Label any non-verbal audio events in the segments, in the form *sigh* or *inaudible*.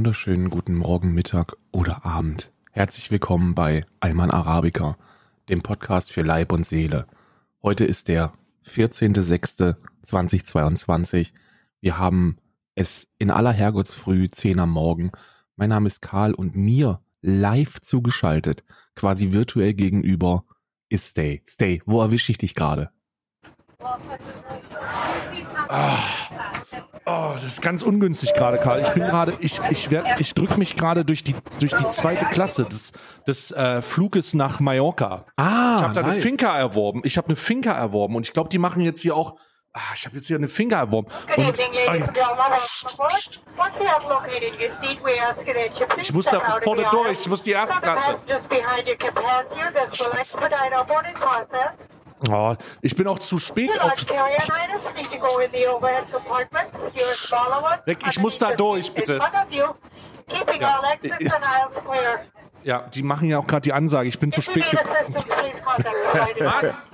wunderschönen guten Morgen, Mittag oder Abend. Herzlich willkommen bei Alman Arabica, dem Podcast für Leib und Seele. Heute ist der 14.06.2022. Wir haben es in aller Herrgottsfrüh, 10 am Morgen. Mein Name ist Karl und mir live zugeschaltet, quasi virtuell gegenüber, ist Stay. Stay, wo erwische ich dich gerade? Ah. Oh, das ist ganz ungünstig gerade, Karl. Ich bin gerade, ich, ich, werd, ich drücke mich gerade durch die, durch die zweite Klasse des, des äh, Fluges nach Mallorca. Ah, ich habe da eine nice. Finca erworben. Ich habe eine Finca erworben und ich glaube, die machen jetzt hier auch. Ah, ich habe jetzt hier eine Finca erworben. Good Und evening, ladies ja. and gentlemen. Psst, psst. Ich muss da vorne durch. Ich muss die erste Klasse. passengers Oh, ich bin auch zu spät auf. Weg, ich muss da durch, bitte. Ja. Ja, die machen ja auch gerade die Ansage. Ich bin zu spät attendant. *laughs*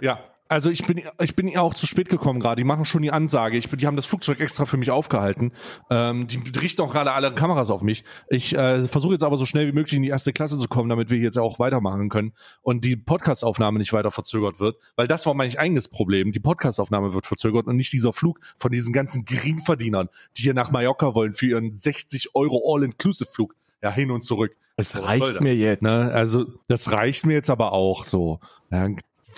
Ja. Also ich bin ich bin ja auch zu spät gekommen gerade. Die machen schon die Ansage. Ich bin, die haben das Flugzeug extra für mich aufgehalten. Ähm, die richten auch gerade alle Kameras auf mich. Ich äh, versuche jetzt aber so schnell wie möglich in die erste Klasse zu kommen, damit wir jetzt auch weitermachen können und die Podcastaufnahme nicht weiter verzögert wird, weil das war mein eigenes Problem. Die Podcastaufnahme wird verzögert und nicht dieser Flug von diesen ganzen Geringverdienern, die hier nach Mallorca wollen für ihren 60 Euro All-Inclusive-Flug. Ja, hin und zurück. Es reicht mir jetzt. Ne? Also das reicht mir jetzt aber auch so. Ja,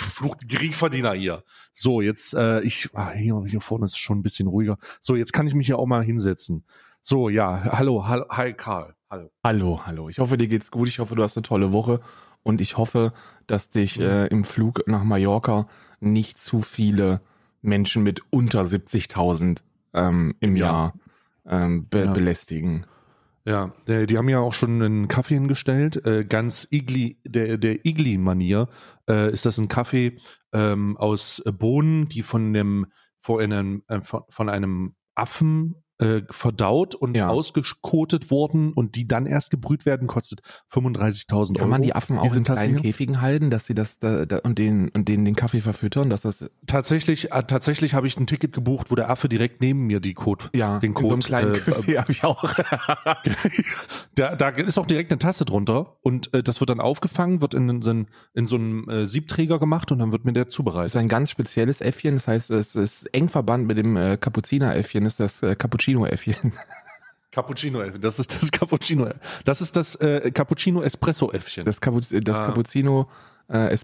Flucht Geringverdiener hier. So, jetzt, äh, ich, ah, hier, hier vorne ist es schon ein bisschen ruhiger. So, jetzt kann ich mich hier auch mal hinsetzen. So, ja, hallo, hallo, hi Karl. Hallo. Hallo, hallo. Ich hoffe, dir geht's gut. Ich hoffe, du hast eine tolle Woche. Und ich hoffe, dass dich äh, im Flug nach Mallorca nicht zu viele Menschen mit unter 70.000 ähm, im Ja. Jahr ähm, be Ja. belästigen. Ja, die haben ja auch schon einen Kaffee hingestellt. Äh, ganz Igli, der, der Igli-Manier äh, ist das ein Kaffee ähm, aus Bohnen, die von einem, äh, von einem Affen äh, verdaut und Ja. ausgekotet wurden und die dann erst gebrüht werden, kostet 35.000 Euro. Kann man die Affen auch in kleinen? Käfigen halten, dass sie das da, da, und, den, und denen den Kaffee verfüttern, dass das Tatsächlich, äh, tatsächlich habe ich ein Ticket gebucht, wo der Affe direkt neben mir die Code, ja den in so einem kleinen äh, Kaffee habe ich auch. *laughs* Da, da ist auch direkt eine Tasse drunter und äh, das wird dann aufgefangen, wird in, so einen- in so einem äh, Siebträger gemacht und dann wird mir der Das ist zubereitet. ein ganz spezielles Äffchen, das heißt, es ist eng verbannt mit dem äh, Kapuziner-Äffchen, ist das äh, Cappuccino-Äffchen. Cappuccino, das ist das Cappuccino. Das ist das äh, Cappuccino Espresso Äffchen. Das, Kapuz das Ah. Cappuccino äh.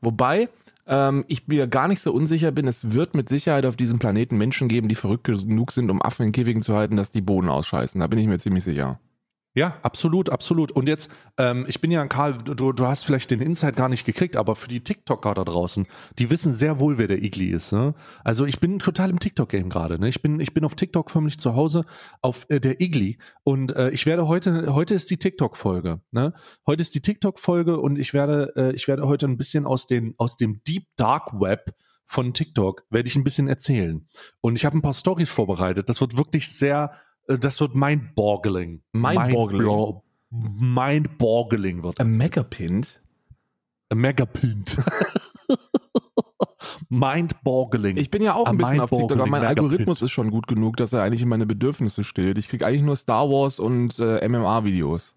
Wobei ähm, ich mir gar nicht so unsicher bin, es wird mit Sicherheit auf diesem Planeten Menschen geben, die verrückt genug sind, um Affen in Käfigen zu halten, dass die Bohnen ausscheißen. Da bin ich mir ziemlich sicher. Ja, absolut, absolut. Und jetzt, ähm, ich bin ja, Karl, du, du hast vielleicht den Insight gar nicht gekriegt, aber für die TikToker da draußen, die wissen sehr wohl, wer der Igli ist. Ne? Also ich bin total im TikTok-Game gerade. Ne? Ich, bin, ich bin auf TikTok förmlich zu Hause auf äh, der Igli. Und äh, ich werde heute, heute ist die TikTok-Folge. Ne? Heute ist die TikTok-Folge und ich werde, äh, ich werde heute ein bisschen aus, den, aus dem Deep Dark Web von TikTok, werde ich ein bisschen erzählen. Und ich habe ein paar Stories vorbereitet. Das wird wirklich sehr, das wird mind-boggling. Mind-boggling? Mind-boggling wird. A Megapint? A Megapint. *laughs* Mind-boggling. Ich bin ja auch ein bisschen auf TikTok, aber mein Algorithmus ist schon gut genug, dass er eigentlich in meine Bedürfnisse stillt. Ich kriege eigentlich nur Star Wars und äh, MMA-Videos.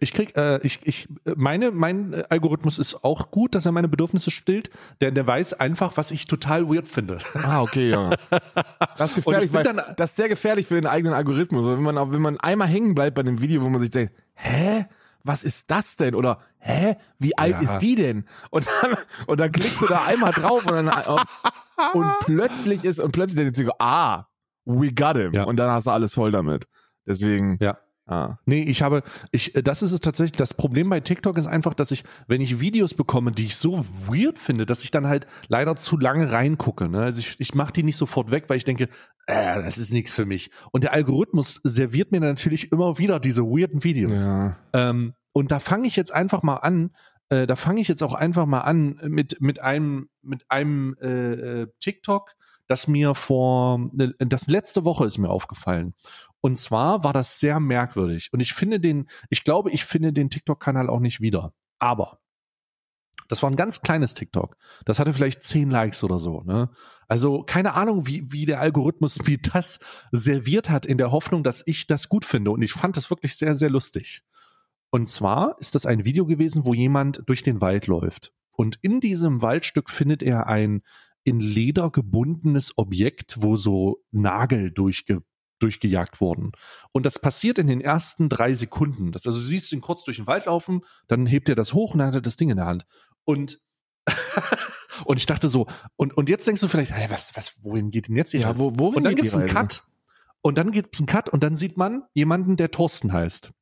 Ich krieg, äh, ich, ich, äh, meine, mein äh, Algorithmus ist auch gut, dass er meine Bedürfnisse stillt, denn der weiß einfach, was ich total weird finde. Ah, okay, ja. *laughs* Das ist gefährlich, weil dann- das ist sehr gefährlich für den eigenen Algorithmus. Wenn man, auch- wenn man einmal hängen bleibt bei einem Video, wo man sich denkt, hä? Was ist das denn? Oder hä? Wie alt Ja. ist die denn? Und dann, und dann klickst du da einmal drauf und dann und plötzlich ist und plötzlich denkt sich, ah, we got him. Ja. Und dann hast du alles voll damit. Deswegen, Ja. Ah. Nee, ich habe, ich, äh, das ist es tatsächlich, das Problem bei TikTok ist einfach, dass ich, wenn ich Videos bekomme, die ich so weird finde, dass ich dann halt leider zu lange reingucke. Ne? Also ich, ich mache die nicht sofort weg, weil ich denke, äh, das ist nichts für mich. Und der Algorithmus serviert mir natürlich immer wieder diese weirden Videos. ja. Ähm, und da fange ich jetzt einfach mal an, äh, da fange ich jetzt auch einfach mal an mit, mit einem, mit einem äh, äh, TikTok, das mir vor, äh, das letzte Woche ist mir aufgefallen. Und zwar war das sehr merkwürdig. Und ich finde den, ich glaube, ich finde den TikTok-Kanal auch nicht wieder. Aber Das war ein ganz kleines TikTok. Das hatte vielleicht zehn Likes oder so. Ne? Also keine Ahnung, wie, wie der Algorithmus mir das serviert hat, in der Hoffnung, dass ich das gut finde. Und ich fand das wirklich sehr, sehr lustig. Und zwar ist das ein Video gewesen, wo jemand durch den Wald läuft. Und in diesem Waldstück findet er ein in Leder gebundenes Objekt, wo so Nagel durchge durchgejagt wurden. Und das passiert in den ersten drei Sekunden. Das, also du siehst ihn kurz durch den Wald laufen, dann hebt er das hoch und dann hat er das Ding in der Hand. Und *laughs* und ich dachte so, und, und jetzt denkst du vielleicht, hey, was, was, wohin geht denn jetzt hier? Ja, wo, wohin und dann gibt's die einen? Cut. Und dann gibt's einen Cut und dann sieht man jemanden, der Thorsten heißt.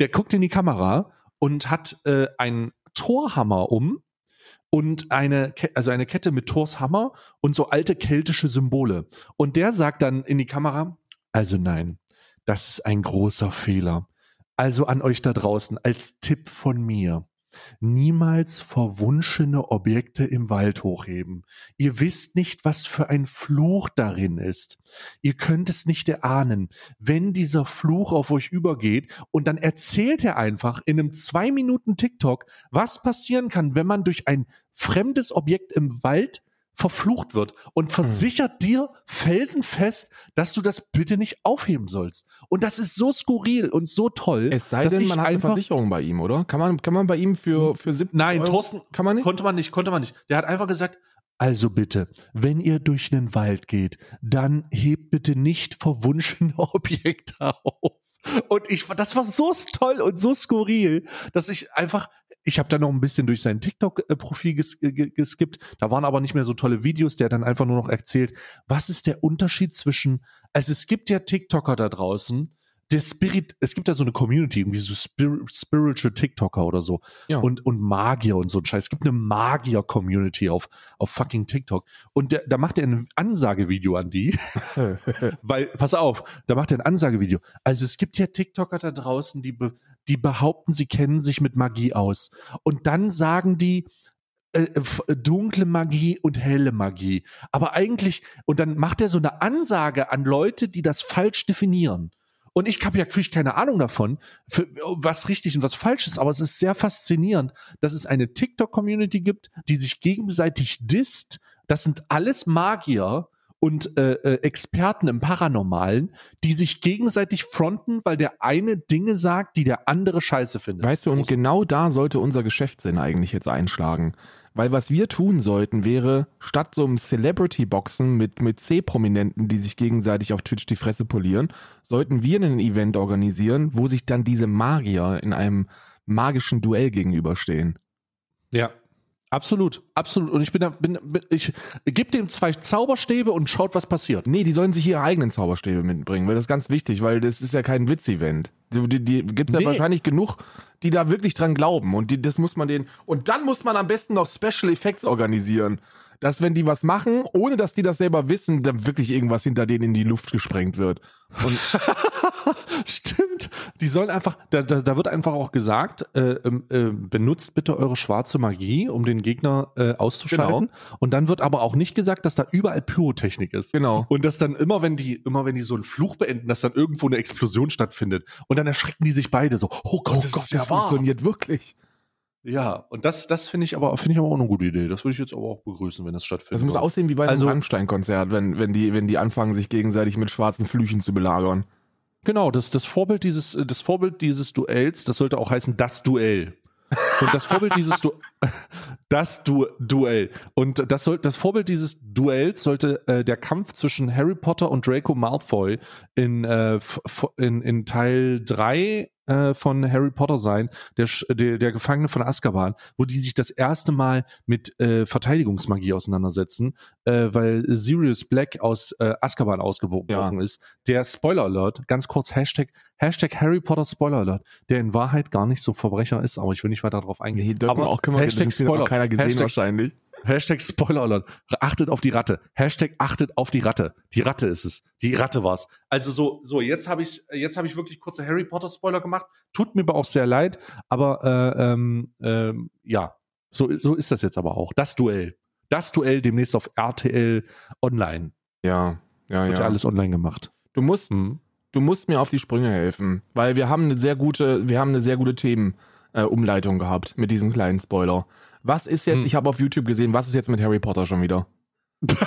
Der guckt in die Kamera und hat äh, einen Torhammer um und eine, Ke- also eine Kette mit Thors Hammer und so alte keltische Symbole. Und der sagt dann in die Kamera, also nein, das ist ein großer Fehler. Also an euch da draußen als Tipp von mir. Niemals verwunschene Objekte im Wald hochheben. Ihr wisst nicht, was für ein Fluch darin ist. Ihr könnt es nicht erahnen, wenn dieser Fluch auf euch übergeht und dann erzählt er einfach in einem zwei Minuten TikTok, was passieren kann, wenn man durch ein fremdes Objekt im Wald verflucht wird und versichert dir felsenfest, dass du das bitte nicht aufheben sollst. Und das ist so skurril und so toll. Es sei denn, man hat eine Versicherung bei ihm, oder? Kann man, kann man bei ihm für, für 70 Nein, Euro? Thorsten, Kann man nicht? Konnte man nicht, konnte man nicht. Der hat einfach gesagt, also bitte, wenn ihr durch einen Wald geht, dann hebt bitte nicht verwunschene *laughs* Objekte auf. Und ich, das war so toll und so skurril, dass ich einfach, ich habe dann noch ein bisschen durch sein TikTok-Profil ges ge- geskippt. Da waren aber nicht mehr so tolle Videos. Der hat dann einfach nur noch erzählt, was ist der Unterschied zwischen, also es gibt ja TikToker da draußen, der Spirit, es gibt da so eine Community, irgendwie so Spir Spiritual TikToker oder so Ja. und, und Magier und so ein Scheiß. Es gibt eine Magier-Community auf, auf fucking TikTok. Und der, da macht er ein Ansagevideo an die. *laughs* Weil, pass auf, da macht er ein Ansagevideo. Also es gibt ja TikToker da draußen, die, be, die behaupten, sie kennen sich mit Magie aus. Und dann sagen die, äh, f- dunkle Magie und helle Magie. Aber eigentlich, und dann macht er so eine Ansage an Leute, die das falsch definieren. Und ich habe ja krieg keine Ahnung davon, für, was richtig und was falsch ist, aber es ist sehr faszinierend, dass es eine TikTok-Community gibt, die sich gegenseitig disst. Das sind alles Magier und äh, äh, Experten im Paranormalen, die sich gegenseitig fronten, weil der eine Dinge sagt, die der andere scheiße findet. Weißt du, und genau da sollte unser Geschäftssinn eigentlich jetzt einschlagen. Weil was wir tun sollten, wäre, statt so einem Celebrity-Boxen mit, mit C-Prominenten, die sich gegenseitig auf Twitch die Fresse polieren, sollten wir ein Event organisieren, wo sich dann diese Magier in einem magischen Duell gegenüberstehen. Ja. Absolut, absolut. Und ich bin da, bin, bin ich gebe dem zwei Zauberstäbe und schaut, was passiert. Nee, die sollen sich ihre eigenen Zauberstäbe mitbringen, weil das ist ganz wichtig, weil das ist ja kein Witz-Event. Die, die, die gibt es Nee. ja wahrscheinlich genug, die da wirklich dran glauben. Und die, das muss man denen. Und dann muss man am besten noch Special Effects organisieren. Dass, wenn die was machen, ohne dass die das selber wissen, dann wirklich irgendwas hinter denen in die Luft gesprengt wird. Und *laughs* *laughs* Stimmt. Die sollen einfach, da, da, da wird einfach auch gesagt, äh, ähm, äh, benutzt bitte eure schwarze Magie, um den Gegner äh, auszuschalten. Und dann wird aber auch nicht gesagt, dass da überall Pyrotechnik ist. Genau. Und dass dann immer, wenn die, immer wenn die so einen Fluch beenden, dass dann irgendwo eine Explosion stattfindet. Und dann erschrecken die sich beide so, oh Gott, das ist ja wahr. funktioniert wirklich. Ja, und das, das finde ich aber, finde ich aber auch eine gute Idee. Das würde ich jetzt aber auch begrüßen, wenn das stattfindet. Das muss aussehen wie bei einem Also- Rammstein-Konzert, wenn, wenn, die, wenn die anfangen, sich gegenseitig mit schwarzen Flüchen zu belagern. Genau, das, das Vorbild dieses, das Vorbild dieses Duells, das sollte auch heißen das Duell. Und das Vorbild dieses du *laughs* das du Duell. Und das soll, das Vorbild dieses Duells sollte äh, der Kampf zwischen Harry Potter und Draco Malfoy in, äh, in, in Teil 3 äh, von Harry Potter sein, der, der, der Gefangene von Azkaban, wo die sich das erste Mal mit äh, Verteidigungsmagie auseinandersetzen, äh, weil Sirius Black aus äh, Azkaban ausgebrochen Ja. ist. Der Spoiler Alert, ganz kurz Hashtag, Hashtag Harry Potter Spoiler Alert, der in Wahrheit gar nicht so Verbrecher ist, aber ich will nicht weiter darauf eingehen. Nee, wir auch Hashtag das hat auch Spoiler, keiner gesehen Hashtag, wahrscheinlich. Hashtag Spoiler Alert. Achtet auf die Ratte. Hashtag achtet auf die Ratte. Die Ratte ist es. Die Ratte war's. Also so, so jetzt habe ich, jetzt habe ich wirklich kurze Harry Potter Spoiler gemacht. Tut mir aber auch sehr leid. Aber äh, ähm, ähm, ja, so, so ist das jetzt aber auch. Das Duell. Das Duell demnächst auf RTL Online. Ja, ja, Wird ja alles online gemacht. Du musst, Hm. du musst mir auf die Sprünge helfen, weil wir haben eine sehr gute, wir haben eine sehr gute Themen äh, Umleitung gehabt mit diesem kleinen Spoiler. Was ist jetzt, Hm. ich habe auf YouTube gesehen, was ist jetzt mit Harry Potter schon wieder?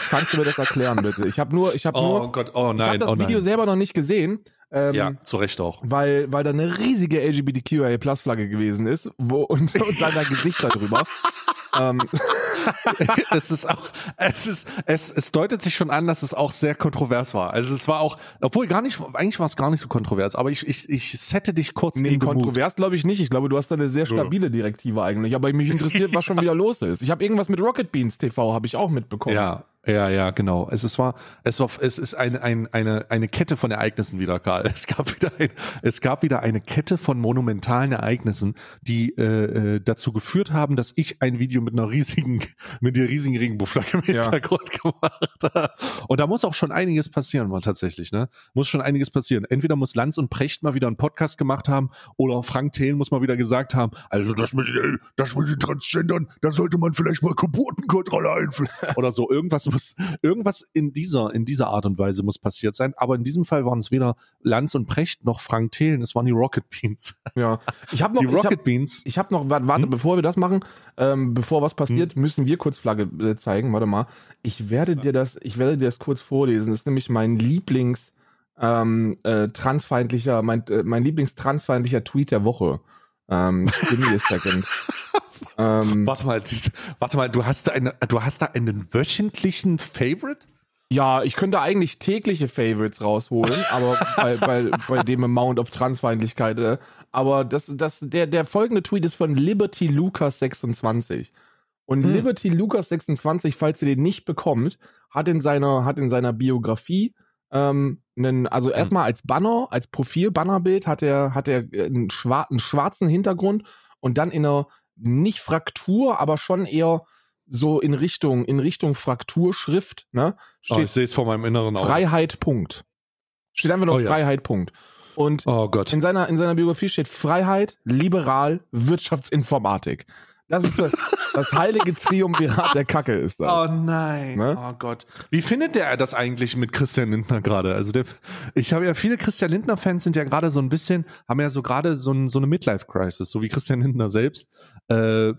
Kannst du mir das erklären, bitte? Ich habe nur, ich habe Oh nur, Gott, oh ich habe nein, das oh Video nein. selber noch nicht gesehen. Ähm, Ja, zu Recht auch. weil, weil da eine riesige LGBTQIA Plus Flagge gewesen ist wo, *laughs* und, und dann ein Gesicht darüber. *laughs* ähm, *laughs* es ist auch, es ist, es, es deutet sich schon an, dass es auch sehr kontrovers war. Also es war auch, obwohl gar nicht, eigentlich war es gar nicht so kontrovers, aber ich, ich, ich sette dich kurz nee, kontrovers glaube ich nicht. Ich glaube, du hast da eine sehr stabile Direktive eigentlich. Aber mich interessiert, was schon *laughs* wieder los ist. Ich habe irgendwas mit Rocket Beans TV, habe ich auch mitbekommen. Ja, ja, ja, genau. Es ist, war, es war, es ist eine, ein, eine, eine Kette von Ereignissen wieder, Karl. Es gab wieder, ein, es gab wieder eine Kette von monumentalen Ereignissen, die äh, äh, dazu geführt haben, dass ich ein Video mit einer riesigen, mit der riesigen Regenbogenflagge im Ja. Hintergrund gemacht habe. Und da muss auch schon einiges passieren, mal tatsächlich, ne? Muss schon einiges passieren. Entweder muss Lanz und Precht mal wieder einen Podcast gemacht haben, oder Frank Thelen muss mal wieder gesagt haben, also das mit äh, das mit den Transgendern, da sollte man vielleicht mal Geburtenkontrolle einführen *laughs* oder so. Irgendwas muss, irgendwas in dieser, in dieser Art und Weise muss passiert sein. Aber in diesem Fall waren es weder Lanz und Precht noch Frank Thelen, es waren die Rocket Beans. ja. Ich habe noch, Die ich hab, Rocket Beans. ich hab noch, warte, warte Hm? bevor wir das machen, ähm, bevor was passiert, müssen wir kurz Flagge äh, zeigen. Warte mal. Ich werde dir das, ich werde dir das kurz vorlesen. Das ist nämlich mein Lieblings, ähm, äh, transfeindlicher, mein, äh, mein Lieblingstransfeindlicher Tweet der Woche. Ähm, give me a second. *laughs* ähm, Warte mal, warte mal, du hast da eine, du hast da einen wöchentlichen Favorite? Ja, ich könnte eigentlich tägliche Favorites rausholen, *laughs* aber bei, bei, bei dem Amount of Transfeindlichkeit. Äh, aber das, das, der, der folgende Tweet ist von Liberty Lucas 26. Und Hm. Liberty Lucas 26, falls ihr den nicht bekommt, hat in seiner, hat in seiner Biografie ähm, einen, also erstmal als Banner, als Profil-Bannerbild hat er, hat er einen, schwar einen schwarzen Hintergrund und dann in einer nicht Fraktur, aber schon eher so in Richtung, in Richtung Frakturschrift, ne? Oh, Steht ich sehe es vor meinem inneren Auge. Freiheit, Punkt. Steht einfach nur Oh ja. Freiheit, Punkt. Und Oh Gott. in seiner, in seiner Biografie steht Freiheit, liberal, Wirtschaftsinformatik. Das ist so, *laughs* das heilige Triumvirat der Kacke ist das. Oh nein. Ne? Oh Gott. Wie findet der das eigentlich mit Christian Lindner gerade? Also der, ich habe ja viele Christian Lindner Fans sind ja gerade so ein bisschen, haben ja so gerade so, ein, so eine Midlife Crisis, so wie Christian Lindner selbst. Äh,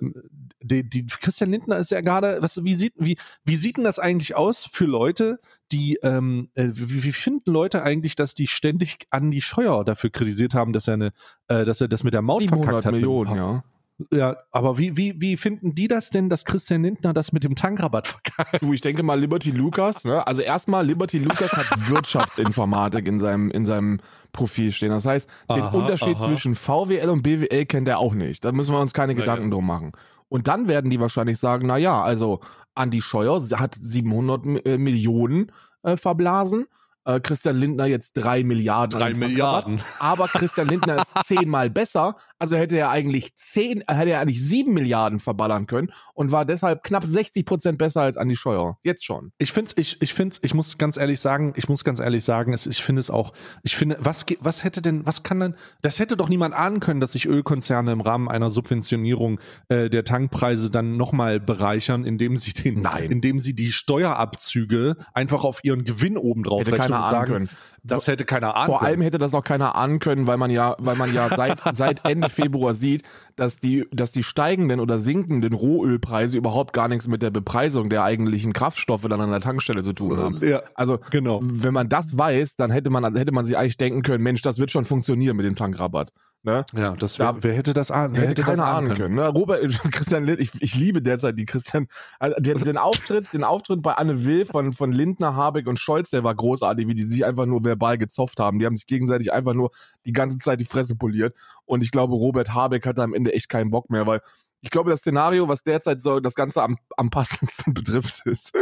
die, die Christian Lindner ist ja gerade, was, wie sieht, wie, wie sieht denn das eigentlich aus für Leute, die, ähm, äh, wie, wie finden Leute eigentlich, dass die ständig Andi Scheuer dafür kritisiert haben, dass er eine, äh, dass er das mit der Maut 700 verkackt hat? Millionen, ja. Ja, aber wie, wie, wie finden die das denn, dass Christian Lindner das mit dem Tankrabatt verkackt? Du, ich denke mal Liberty Lucas, ne? Also erstmal, Liberty Lucas hat *laughs* Wirtschaftsinformatik in seinem, in seinem Profil stehen. Das heißt, den Aha, Unterschied aha. zwischen VWL und BWL kennt er auch nicht. Da müssen wir uns keine Na Gedanken ja. drum machen. Und dann werden die wahrscheinlich sagen, na ja, also Andi Scheuer hat 700 Mi- äh, Millionen äh, verblasen. Äh, Christian Lindner jetzt 3 Milliarden. Drei. Milliarden. Aber Christian Lindner ist *laughs* zehnmal besser, also hätte er eigentlich zehn, hätte er eigentlich sieben Milliarden verballern können und war deshalb knapp 60 Prozent besser als Andi Scheuer. Jetzt schon. Ich find's, ich, ich find's, ich muss ganz ehrlich sagen, ich muss ganz ehrlich sagen, es, ich finde es auch, ich finde, was, was hätte denn, was kann denn, das hätte doch niemand ahnen können, dass sich Ölkonzerne im Rahmen einer Subventionierung äh, der Tankpreise dann nochmal bereichern, indem sie den, Nein. indem sie die Steuerabzüge einfach auf ihren Gewinn oben drauf Hätte rechnen keiner ahnen können. das hätte keiner ahnen Vor können. allem hätte das auch keiner ahnen können, weil man ja, weil man ja seit, *laughs* seit Ende Februar sieht, dass die, dass die steigenden oder sinkenden Rohölpreise überhaupt gar nichts mit der Bepreisung der eigentlichen Kraftstoffe dann an der Tankstelle zu tun haben. ja, Also, genau. wenn man das weiß, dann hätte man, hätte man sich eigentlich denken können, Mensch, das wird schon funktionieren mit dem Tankrabatt. Ne? Ja, das Da- wer, hätte das ahnen? Wer Hätte, hätte das keiner ahnen können. Ne? Robert, *laughs* Christian Lind, ich, ich liebe derzeit die Christian, also den, den Auftritt, den Auftritt bei Anne Will von, von Lindner, Habeck und Scholz, der war großartig, wie die sich einfach nur verbal gezopft haben. Die haben sich gegenseitig einfach nur die ganze Zeit die Fresse poliert. Und ich glaube, Robert Habeck hat da am Ende echt keinen Bock mehr, weil ich glaube, das Szenario, was derzeit so das Ganze am, am passendsten *laughs* betrifft, ist,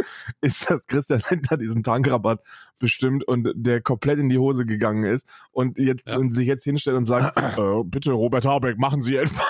ist, dass Christian Lindner diesen Tankrabatt bestimmt und der komplett in die Hose gegangen ist und jetzt Ja. und sich jetzt hinstellt und sagt, äh, bitte Robert Habeck, machen Sie etwas.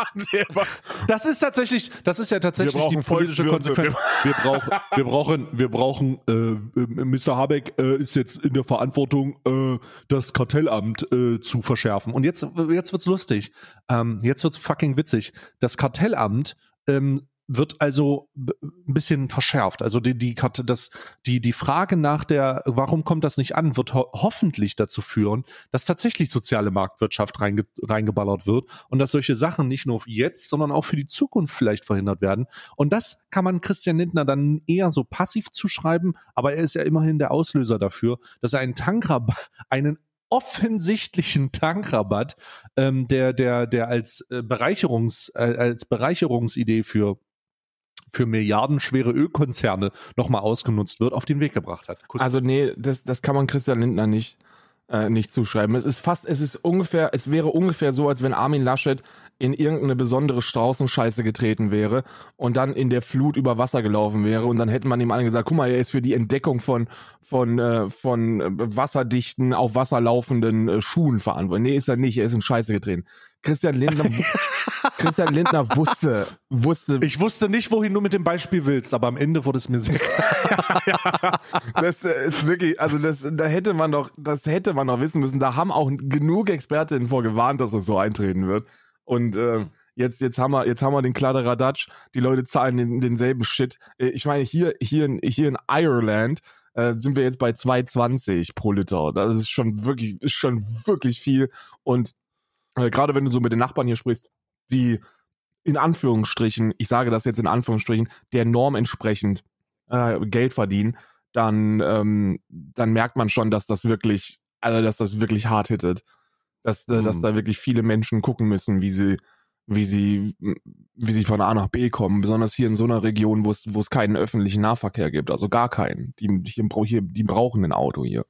Machen Sie etwas. Das ist tatsächlich, das ist ja tatsächlich die politische. Konsequenz. Wir brauchen, wir brauchen, wir brauchen, äh, äh, Mr. Habeck äh, ist jetzt in der Verantwortung, äh, das Kartellamt äh, zu verschärfen. Und jetzt, jetzt wird's lustig. Ähm, jetzt wird's fucking witzig. Das Kartellamt ähm, wird also ein bisschen verschärft. Also die, die, das, die, die Frage nach der, warum kommt das nicht an, wird ho hoffentlich dazu führen, dass tatsächlich soziale Marktwirtschaft reinge reingeballert wird und dass solche Sachen nicht nur jetzt, sondern auch für die Zukunft vielleicht verhindert werden. Und das kann man Christian Lindner dann eher so passiv zuschreiben, aber er ist ja immerhin der Auslöser dafür, dass er einen Tankrabatt, *laughs* einen offensichtlichen Tankrabatt, ähm, der, der, der als äh, Bereicherungs, äh, als Bereicherungsidee für für milliardenschwere Ölkonzerne nochmal ausgenutzt wird, auf den Weg gebracht hat. Kuss- Also nee, das, das kann man Christian Lindner nicht, äh, nicht zuschreiben. Es ist fast, es ist ungefähr, es wäre ungefähr so, als wenn Armin Laschet in irgendeine besondere Straußenscheiße getreten wäre und dann in der Flut über Wasser gelaufen wäre und dann hätte man ihm alle gesagt, guck mal, er ist für die Entdeckung von, von, äh, von äh, wasserdichten, auf Wasser laufenden äh, Schuhen verantwortlich. Nee, ist er nicht, er ist in Scheiße getreten. Christian Lindner, *laughs* Christian Lindner wusste, wusste, ich wusste nicht, wohin du mit dem Beispiel willst, aber am Ende wurde es mir sehr klar. *laughs* Das ist wirklich, also das, da hätte man doch, das hätte man doch wissen müssen. Da haben auch genug Expertinnen vor gewarnt, dass es so eintreten wird. Und äh, jetzt, jetzt haben wir, jetzt haben wir den Kladderadatsch. Die Leute zahlen den, denselben Shit. Äh, Ich meine, hier, hier in, hier in Ireland äh, sind wir jetzt bei 2,20 pro Liter. Das ist schon wirklich, ist schon wirklich viel. Und äh, gerade wenn du so mit den Nachbarn hier sprichst, die in Anführungsstrichen, ich sage das jetzt in Anführungsstrichen, der Norm entsprechend äh, Geld verdienen, dann, ähm, dann merkt man schon, dass das wirklich, also dass das wirklich hart hittet. Dass, äh, dass Mhm. da wirklich viele Menschen gucken müssen, wie sie, wie sie, wie sie von A nach B kommen, besonders hier in so einer Region, wo es, wo es keinen öffentlichen Nahverkehr gibt, also gar keinen. Die, hier, hier, die brauchen ein Auto hier.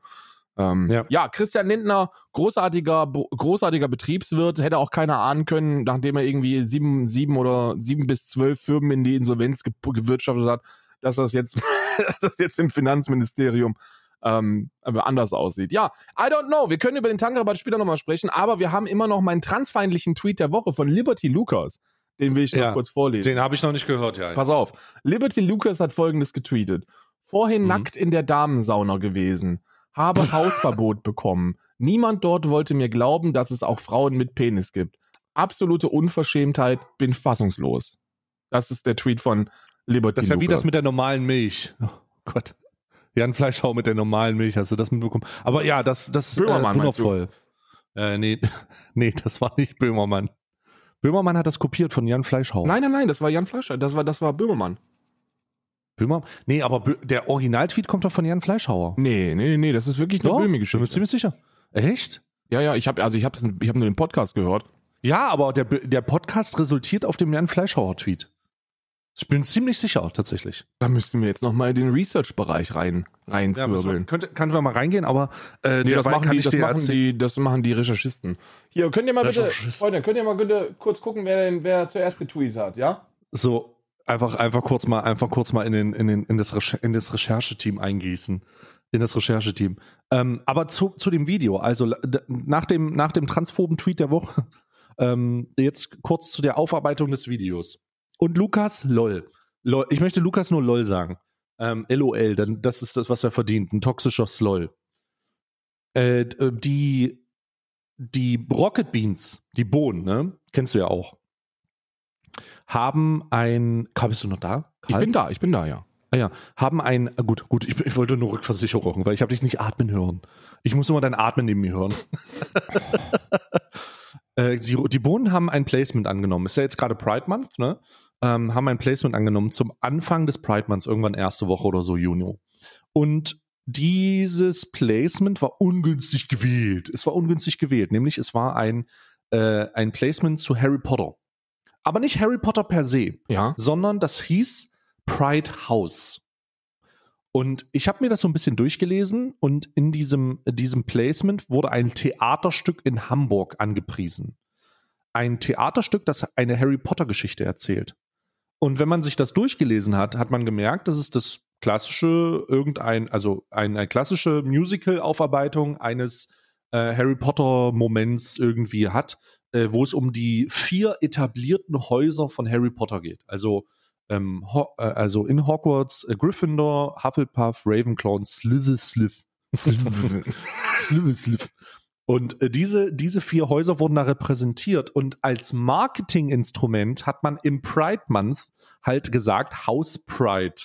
Ähm, Ja. ja. Christian Lindner, großartiger, großartiger Betriebswirt, hätte auch keiner ahnen können, nachdem er irgendwie sieben, sieben oder sieben bis zwölf Firmen in die Insolvenz ge gewirtschaftet hat, dass das jetzt, *laughs* dass das jetzt im Finanzministerium ähm, anders aussieht. Ja, I don't know. Wir können über den Tankrabatt später nochmal sprechen, aber wir haben immer noch meinen transfeindlichen Tweet der Woche von Liberty Lucas. Den will ich noch Ja, kurz vorlesen. Den habe ich noch nicht gehört, ja. Pass auf. Liberty Lucas hat folgendes getweetet. Vorhin Mhm. nackt in der Damensauna gewesen. Habe Hausverbot bekommen. Niemand dort wollte mir glauben, dass es auch Frauen mit Penis gibt. Absolute Unverschämtheit, bin fassungslos. Das ist der Tweet von Liberty Das ist ja wie das mit der normalen Milch. Oh Gott. Jan Fleischhau mit der normalen Milch, hast du das mitbekommen? Aber ja, das, das Böhmermann, äh, meinst du? wundervoll. Äh, nee, *laughs* nee, das war nicht Böhmermann. Böhmermann hat das kopiert von Jan Fleischhau. Nein, nein, nein, das war Jan Fleischer. Das war, das war Böhmermann. Böhmer? Nee, aber Bö der Originaltweet kommt doch von Jan Fleischhauer. Nee, nee, nee, das ist wirklich eine Doch, bin mir Böhmi-Geschichte. ziemlich sicher. Echt? Ja, ja, ich habe also ich habe ich hab nur den Podcast gehört. Ja, aber der, der Podcast resultiert auf dem Jan Fleischhauer Tweet. Ich bin ziemlich sicher, tatsächlich. Da müssten wir jetzt noch mal in den Research-Bereich rein Ja, reinzwirbeln. könnte, können wir mal reingehen, aber äh, Nee, das machen, die, das, machen die, das machen die Recherchisten. Hier, könnt ihr mal bitte. Freunde, könnt ihr mal bitte kurz gucken, wer, denn, wer zuerst getweetet hat, ja? so einfach einfach kurz mal einfach kurz mal in den in den in das Recher in das Rechercheteam eingießen. In das Rechercheteam. Ähm, aber zu, zu dem Video. Also nach dem nach dem transphoben Tweet der Woche *laughs* ähm, jetzt kurz zu der Aufarbeitung des Videos. Und Lukas lol, lol ich möchte Lukas nur lol sagen. Ähm, lol dann das ist das was er verdient. Ein toxischer Slol äh, äh, die die Rocket Beans die Bohnen ne kennst du ja auch haben ein. Karl, bist du noch da? Ich Karl? bin da, ich bin da, ja. Ah ja, haben ein. äh, Gut, gut, ich, ich wollte nur Rückversicherung, weil ich habe dich nicht atmen hören. Ich muss nur dein Atmen neben mir hören. *laughs* äh, die, die Bohnen haben ein Placement angenommen. Ist ja jetzt gerade Pride Month, ne? Ähm, haben ein Placement angenommen zum Anfang des Pride Months, irgendwann erste Woche oder so, Juni. Und dieses Placement war ungünstig gewählt. Es war ungünstig gewählt, nämlich es war ein, äh, ein Placement zu Harry Potter. Aber nicht Harry Potter per se Ja. sondern das hieß Pride House. Und ich habe mir das so ein bisschen durchgelesen und in diesem, diesem Placement wurde ein Theaterstück in Hamburg angepriesen. Ein Theaterstück, das eine Harry Potter Geschichte erzählt. Und wenn man sich das durchgelesen hat, hat man gemerkt, dass es das klassische, irgendein, also eine klassische Musical-Aufarbeitung eines äh, Harry Potter-Moments irgendwie hat, äh, wo es um die vier etablierten Häuser von Harry Potter geht. Also, ähm, äh, also in Hogwarts, äh, Gryffindor, Hufflepuff, Ravenclaw und Slytherin. *laughs* Slytherin. Und äh, diese, diese vier Häuser wurden da repräsentiert. Und als Marketinginstrument hat man im Pride Month halt gesagt, House Pride.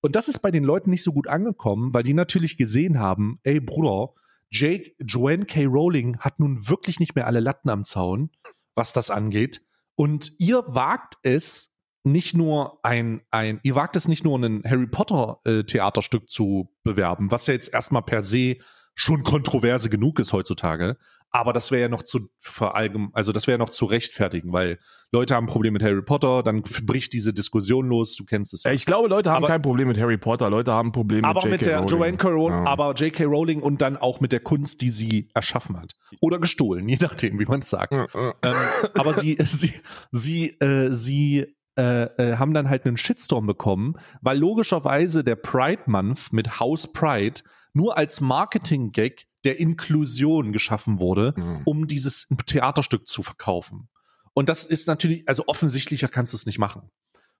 Und das ist bei den Leuten nicht so gut angekommen, weil die natürlich gesehen haben, ey Bruder, Jake, Joanne K. Rowling hat nun wirklich nicht mehr alle Latten am Zaun, was das angeht. Und ihr wagt es, nicht nur ein, ein, ihr wagt es nicht nur ein Harry Potter äh, Theaterstück zu bewerben, was ja jetzt erstmal per se schon kontroverse genug ist heutzutage. Aber das wäre ja noch zu verallgem, also das wäre ja noch zu rechtfertigen, weil Leute haben ein Problem mit Harry Potter, dann bricht diese Diskussion los, du kennst es. Ja, ich glaube, Leute haben Aber- kein Problem mit Harry Potter, Leute haben ein Problem aber mit mit J.K. der Rowling. Joanne. Rowling, Ja. aber J.K. Rowling und dann auch mit der Kunst, die sie erschaffen hat. Oder gestohlen, *laughs* je nachdem, wie man es sagt. Ja, ähm, aber sie, *laughs* sie, sie, äh, sie äh, äh, haben dann halt einen Shitstorm bekommen, weil logischerweise der Pride Month mit House Pride nur als Marketing-Gag der Inklusion geschaffen wurde, Mhm. um dieses Theaterstück zu verkaufen. Und das ist natürlich, also offensichtlicher kannst du es nicht machen.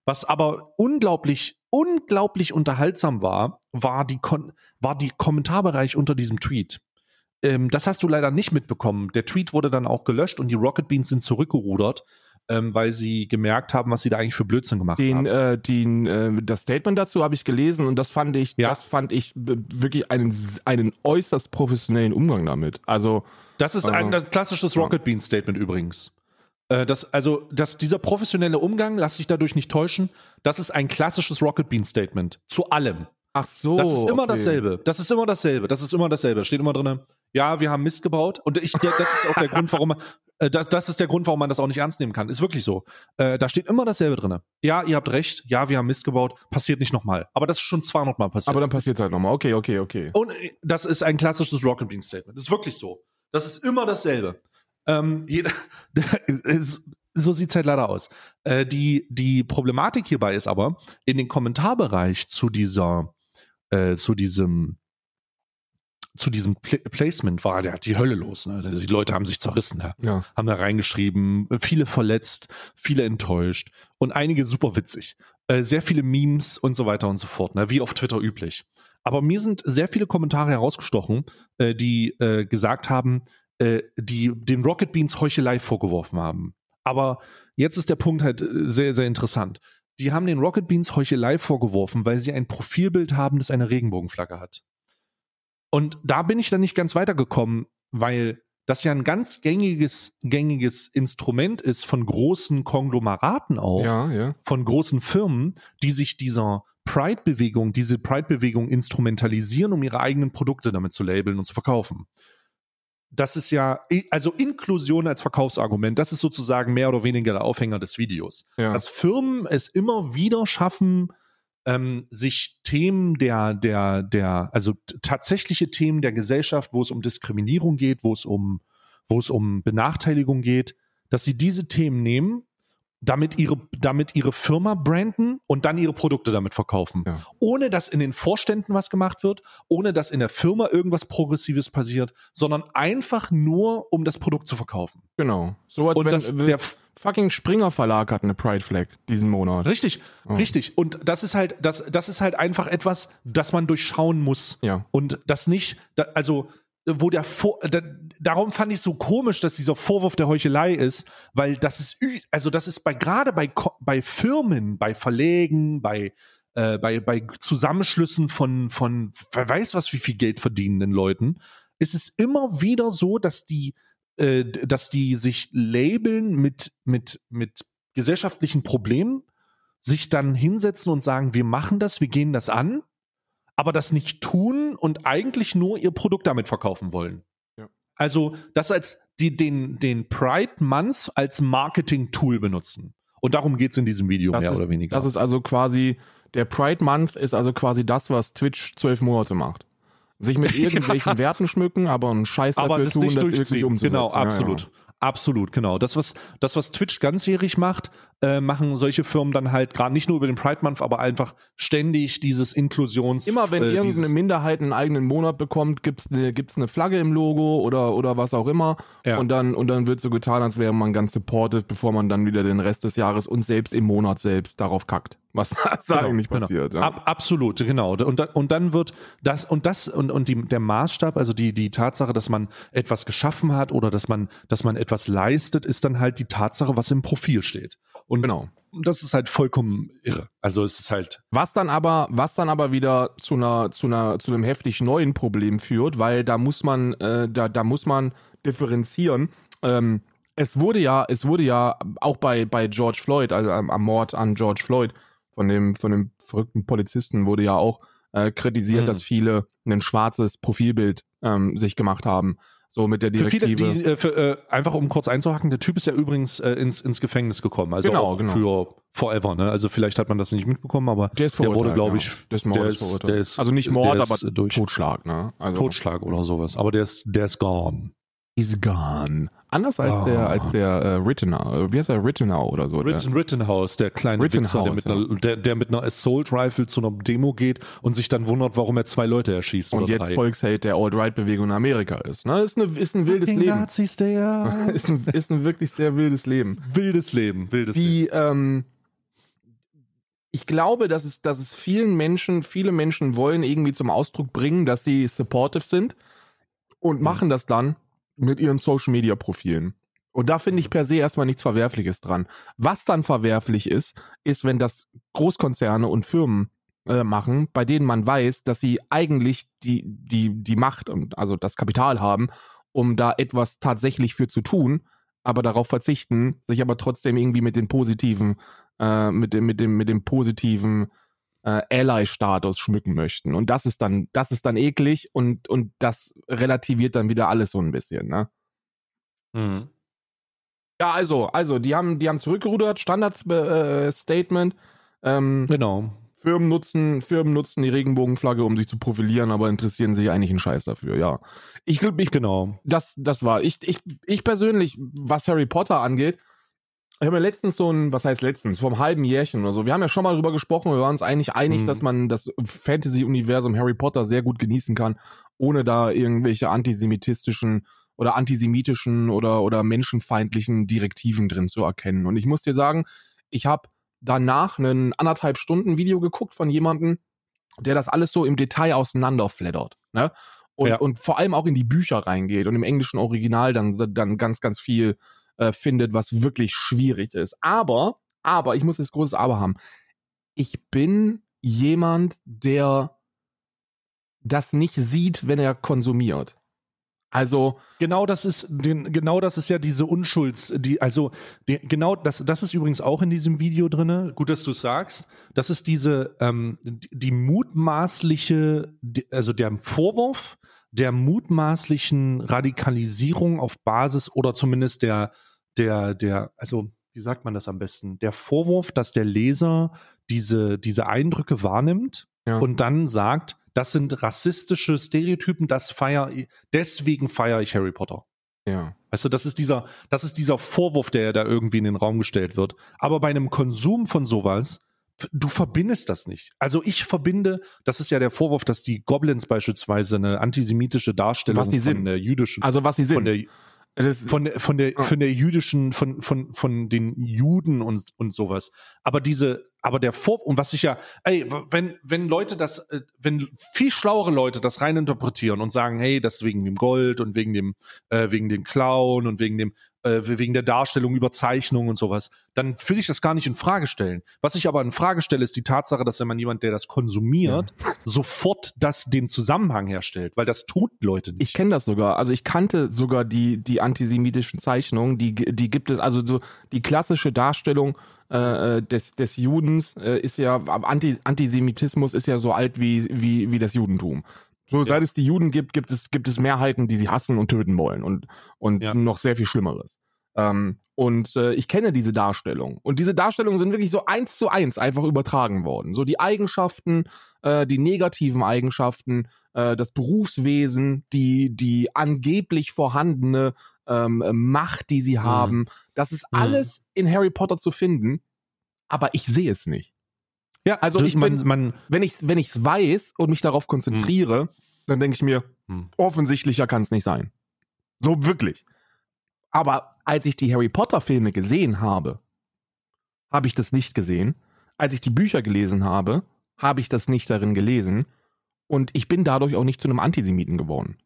Was aber unglaublich, unglaublich unterhaltsam war, war die, Kon war die Kommentarbereich unter diesem Tweet. Ähm, das hast du leider nicht mitbekommen. Der Tweet wurde dann auch gelöscht und die Rocket Beans sind zurückgerudert, ähm, weil sie gemerkt haben, was sie da eigentlich für Blödsinn gemacht Den, haben. äh, den, äh, das Statement dazu habe ich gelesen und das fand ich, Ja. das fand ich wirklich einen, einen äußerst professionellen Umgang damit. Also Das ist ein das klassisches Rocket Beans Statement übrigens. Äh, das, also, das, dieser professionelle Umgang, lass dich dadurch nicht täuschen, das ist ein klassisches Rocket Beans Statement. Zu allem. Ach so, Das ist immer okay. dasselbe. Das ist immer dasselbe. Das ist immer dasselbe. Steht immer drin, ja, wir haben Mist gebaut. Und ich, das ist auch der *laughs* Grund, warum man, äh, das, das ist der Grund, warum man das auch nicht ernst nehmen kann. Ist wirklich so. Äh, da steht immer dasselbe drin. Ja, ihr habt recht. Ja, wir haben Mist gebaut. Passiert nicht nochmal. Aber das ist schon 200 Mal passiert. Aber dann passiert halt nochmal. Okay, okay, okay. Und äh, das ist ein klassisches Rocket Bean Statement. Das ist wirklich so. Das ist immer dasselbe. Ähm, jeder, *laughs* es- so sieht's halt leider aus. Äh, die, die Problematik hierbei ist aber, in den Kommentarbereich zu dieser, äh, zu diesem, zu diesem Pla Placement war der die Hölle los. Ne? Also Die Leute haben sich zerrissen. Ja Ja. haben da reingeschrieben, viele verletzt, viele enttäuscht und einige super witzig. Äh, sehr viele Memes und so weiter und so fort, ne? wie auf Twitter üblich. Aber mir sind sehr viele Kommentare herausgestochen, äh, die äh, gesagt haben, äh, die den Rocket Beans Heuchelei vorgeworfen haben. Aber jetzt ist der Punkt halt äh, sehr, sehr interessant. Die haben den Rocket Beans Heuchelei vorgeworfen, weil sie ein Profilbild haben, das eine Regenbogenflagge hat. Und da bin ich dann nicht ganz weitergekommen, weil das ja ein ganz gängiges, gängiges Instrument ist von großen Konglomeraten auch, Ja, ja. von großen Firmen, die sich dieser Pride-Bewegung, diese Pride-Bewegung instrumentalisieren, um ihre eigenen Produkte damit zu labeln und zu verkaufen. Das ist ja, also Inklusion als Verkaufsargument, das ist sozusagen mehr oder weniger der Aufhänger des Videos ja. dass Firmen es immer wieder schaffen, ähm, sich Themen der, der, der, also tatsächliche Themen der Gesellschaft, wo es um Diskriminierung geht, wo es um, wo es um Benachteiligung geht, dass sie diese Themen nehmen, damit ihre, damit ihre Firma branden und dann ihre Produkte damit verkaufen. Ja. Ohne dass in den Vorständen was gemacht wird, ohne dass in der Firma irgendwas Progressives passiert, sondern einfach nur, um das Produkt zu verkaufen. genau. So als Und wenn das, der, fucking Springer Verlag hat eine Pride Flag diesen Monat. Richtig, richtig. Und das ist halt, das, das ist halt einfach etwas, das man durchschauen muss. Ja. Und das nicht, also, wo der Vor, da, darum fand ich so komisch, dass dieser Vorwurf der Heuchelei ist, weil das ist, also das ist bei, gerade bei, bei Firmen, bei Verlägen, bei, äh, bei, bei Zusammenschlüssen von, von, wer weiß was, wie viel Geld verdienenden Leuten, ist es immer wieder so, dass die, äh, dass die sich labeln mit, mit, mit gesellschaftlichen Problemen, sich dann hinsetzen und sagen, wir machen das, wir gehen das an, aber das nicht tun und eigentlich nur ihr Produkt damit verkaufen wollen. Ja. Also das als die den, den Pride Month als Marketing-Tool benutzen. Und darum geht's in diesem Video Das mehr ist, oder weniger. Das ist also quasi, der Pride Month ist also quasi das, was Twitch zwölf Monate macht. Sich mit *laughs* irgendwelchen Werten schmücken, aber einen Scheiß aber dafür das tun, nicht das umzusetzen. Genau, Ja, ja. Absolut. Genau. Das, was, das, was Twitch ganzjährig macht, äh, machen solche Firmen dann halt gerade nicht nur über den Pride Month, aber einfach ständig dieses Inklusions. Immer wenn äh, irgendeine Minderheit einen eigenen Monat bekommt, gibt's eine, gibt's eine Flagge im Logo oder, oder was auch immer. Ja. Und, dann, und dann wird so getan, als wäre man ganz supportive, bevor man dann wieder den Rest des Jahres und selbst im Monat selbst darauf kackt. Was da *laughs* Genau, eigentlich genau. passiert. Ja. Ab, absolut, genau. Und, da- und dann wird das und das und, und die, der Maßstab, also die, die Tatsache, dass man etwas geschaffen hat oder dass man, dass man etwas leistet, ist dann halt die Tatsache, was im Profil steht. Und Genau. das ist halt vollkommen irre. Also es ist halt, Was dann aber, was dann aber wieder zu einer, zu einer, zu einem heftig neuen Problem führt, weil da muss man, äh, da, da muss man differenzieren. Ähm, es wurde ja, es wurde ja auch bei, bei George Floyd, also am, am Mord an George Floyd von dem, von dem verrückten Polizisten wurde ja auch äh, kritisiert, Mhm. dass viele ein schwarzes Profilbild ähm, sich gemacht haben. So mit der für viele, Direktive. die, äh, für, äh, einfach um kurz einzuhaken, der Typ ist ja übrigens äh, ins, ins Gefängnis gekommen. Also Genau, genau. für forever, ne? Also vielleicht hat man das nicht mitbekommen, aber der ist der wurde, glaube ja. ich, des Mordes der ist, der ist, also nicht Mord, aber durch Totschlag, ne? Also Totschlag oder sowas. Aber der ist, der ist gone. Is gone. Anders als Ah. der, als der äh, Rittenau. Wie heißt der Rittenau oder so? Ritten, Rittenhouse, der kleine Rittenhouse, Wichser, der mit, einer, der, der mit einer Assault Rifle zu einer Demo geht und sich dann wundert, warum er zwei Leute erschießt Der, und jetzt drei. Volksheld der Alt-Right-Bewegung in Amerika ist. Ne? Ist, eine, ist ein wildes Fucking Leben. Nazis, der *laughs* Ist ein, ist ein wirklich sehr wildes Leben. wildes Leben, wildes Leben. Die, ähm, ich glaube, dass es, dass es vielen Menschen, viele Menschen wollen irgendwie zum Ausdruck bringen, dass sie supportive sind und machen das dann mit ihren Social Media Profilen. Und da finde ich per se erstmal nichts Verwerfliches dran. Was dann verwerflich ist, ist, wenn das Großkonzerne und Firmen äh, machen, bei denen man weiß, dass sie eigentlich die, die, die Macht und also das Kapital haben, um da etwas tatsächlich für zu tun, aber darauf verzichten, sich aber trotzdem irgendwie mit den positiven, äh, mit dem, mit dem, mit dem positiven äh, Ally-Status schmücken möchten. Und das ist dann, das ist dann eklig und, und das relativiert dann wieder alles so ein bisschen, ne? Mhm. Ja, also, also, die haben, die haben zurückgerudert, Standard-Statement. ähm, Genau. Firmen nutzen, Firmen nutzen die Regenbogenflagge, um sich zu profilieren, aber interessieren sich eigentlich einen Scheiß dafür, ja. Ich, glaub, ich Genau. das, das war. Ich, ich, ich persönlich, was Harry Potter angeht, ich habe mir letztens so ein, was heißt letztens, vor einem halben Jährchen oder so, wir haben ja schon mal drüber gesprochen, wir waren uns eigentlich einig, Mhm. dass man das Fantasy-Universum Harry Potter sehr gut genießen kann, ohne da irgendwelche antisemitistischen oder antisemitischen oder, oder menschenfeindlichen Direktiven drin zu erkennen. Und ich muss dir sagen, ich habe danach einen anderthalb Stunden Video geguckt von jemandem, der das alles so im Detail auseinanderfleddert. Ne? Und, Ja. und vor allem auch in die Bücher reingeht und im englischen Original dann, dann ganz, ganz viel äh, findet, was wirklich schwierig ist. Aber, aber, ich muss das großes Aber haben. Ich bin jemand, der das nicht sieht, wenn er konsumiert. Also, Genau das ist den, genau das ist ja diese Unschulds, die also die, genau das das ist übrigens auch in diesem Video drinne. Gut, dass du sagst. Das ist diese ähm, die, die mutmaßliche, die, also der Vorwurf der mutmaßlichen Radikalisierung auf Basis oder zumindest der der der also wie sagt man das am besten? Der Vorwurf, dass der Leser diese diese Eindrücke wahrnimmt Ja. und dann sagt, das sind rassistische Stereotypen, das feier deswegen feiere ich Harry Potter. ja. Weißt du, das ist dieser, das ist dieser Vorwurf, der da irgendwie in den Raum gestellt wird. Aber bei einem Konsum von sowas, du verbindest das nicht. Also ich verbinde, das ist ja der Vorwurf, dass die Goblins beispielsweise eine antisemitische Darstellung von sind. der jüdischen, Also, was sie sind. von der, von von der, Ah. von der jüdischen, von, von, von den Juden und, und sowas. Aber diese, aber der Vor, und was ich ja, ey, wenn, wenn Leute das, äh, wenn viel schlauere Leute das rein interpretieren und sagen, hey, das ist wegen dem Gold und wegen dem, äh, wegen dem Clown und wegen dem, äh, wegen der Darstellung, Überzeichnung und sowas, dann will ich das gar nicht in Frage stellen. Was ich aber in Frage stelle, ist die Tatsache, dass wenn man jemand, der das konsumiert, sofort das den Zusammenhang herstellt, weil das tun Leute nicht. Ich kenne das sogar. Also ich kannte sogar die, die antisemitischen Zeichnungen. Die, die gibt es, also so die klassische Darstellung äh, des, des Judens äh, ist ja, Anti, Antisemitismus ist ja so alt wie, wie, wie das Judentum. So, seit es die Juden gibt, gibt es, gibt es Mehrheiten, die sie hassen und töten wollen und, und Ja. noch sehr viel Schlimmeres. Ähm, und äh, ich kenne diese Darstellung. Und diese Darstellungen sind wirklich so eins zu eins einfach übertragen worden. So die Eigenschaften, äh, die negativen Eigenschaften, äh, das Berufswesen, die, die angeblich vorhandene ähm, Macht, die sie haben. Das ist Mhm. alles in Harry Potter zu finden, aber ich sehe es nicht. Ja, also ich man, bin- man, Wenn ich es wenn ich's weiß und mich darauf konzentriere, dann denke ich mir, Hm. offensichtlicher kann es nicht sein. So wirklich. Aber als ich die Harry Potter Filme gesehen habe, habe ich das nicht gesehen. als ich die Bücher gelesen habe, habe ich das nicht darin gelesen und ich bin dadurch auch nicht zu einem Antisemiten geworden.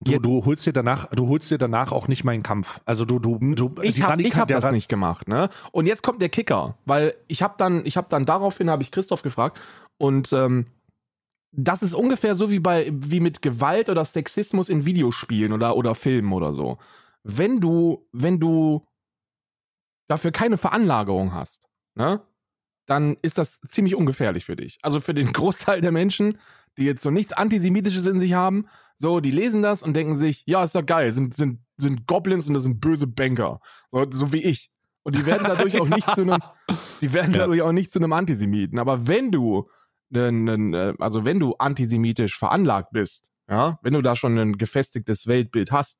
Du, du holst dir danach, du holst dir danach auch nicht meinen Kampf. Also du, du, du ich habe hab das nicht gemacht, ne? Und jetzt kommt der Kicker, weil ich habe dann, ich habe dann daraufhin habe ich Christoph gefragt und ähm, das ist ungefähr so wie bei wie mit Gewalt oder Sexismus in Videospielen oder oder Filmen oder so. Wenn du wenn du dafür keine Veranlagerung hast, ne? Dann ist das ziemlich ungefährlich für dich. Also für den *laughs* Großteil der Menschen, die jetzt so nichts Antisemitisches in sich haben, so, die lesen das und denken sich, ja, ist doch geil, sind, sind, sind Goblins und das sind böse Banker. So, so wie ich. Und die werden dadurch auch nicht zu einem, *laughs* die werden Ja. dadurch auch nicht zu einem Antisemiten. Aber wenn du, äh, also wenn du antisemitisch veranlagt bist, ja, wenn du da schon ein gefestigtes Weltbild hast,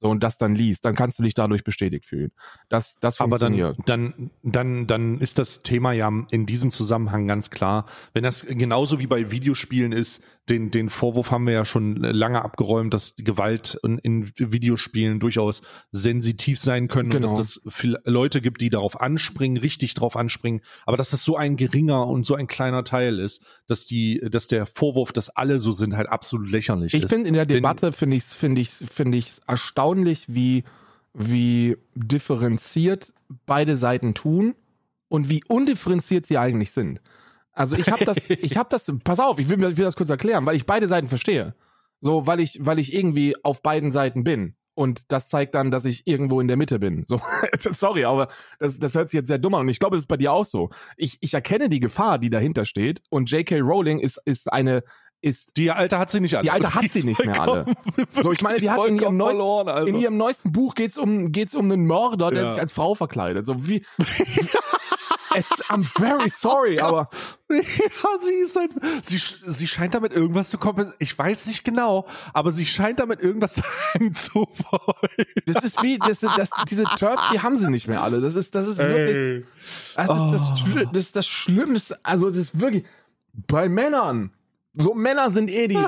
so und das dann liest, dann kannst du dich dadurch bestätigt fühlen. Das, das Aber dann, funktioniert. dann, dann, dann ist das Thema ja in diesem Zusammenhang ganz klar. Wenn das genauso wie bei Videospielen ist, den, den Vorwurf haben wir ja schon lange abgeräumt, dass Gewalt in, in Videospielen durchaus sensitiv sein können Genau. und dass es viele Leute gibt, die darauf anspringen, richtig darauf anspringen, aber dass das so ein geringer und so ein kleiner Teil ist, dass die, dass der Vorwurf, dass alle so sind, halt absolut lächerlich Ich ist. finde in der Debatte finde ich finde ich finde ich erstaunlich, wie wie differenziert beide Seiten tun und wie undifferenziert sie eigentlich sind. Also ich habe das *laughs* ich habe das pass auf, ich will, ich will das kurz erklären, weil ich beide Seiten verstehe. So, weil ich weil ich irgendwie auf beiden Seiten bin. Und das zeigt dann, dass ich irgendwo in der Mitte bin. So, *laughs* sorry, aber das, das hört sich jetzt sehr dumm an. Und ich glaube, das ist bei dir auch so. Ich, ich erkenne die Gefahr, die dahinter steht. Und J.K. Rowling ist, ist eine, ist Die alte hat sie nicht alle. Die alte *laughs* hat ist sie nicht mehr alle. *laughs* So, ich meine, die hat in ihrem, neu verloren, Alter. in ihrem neuesten Buch geht's um, geht's um einen Mörder, der Ja. sich als Frau verkleidet. So wie. *laughs* es, I'm very sorry, aber Ja, sie ist halt, sie, sie scheint damit irgendwas zu kommen. Ich weiß nicht genau, aber sie scheint damit irgendwas sagen zu wollen. das ist wie, das ist, das, diese Turfs, die haben sie nicht mehr alle. Das ist, das ist wirklich, das ist das, Oh. Schli- das, ist das Schlimmste. Also, das ist wirklich, bei Männern, so Männer sind eh die,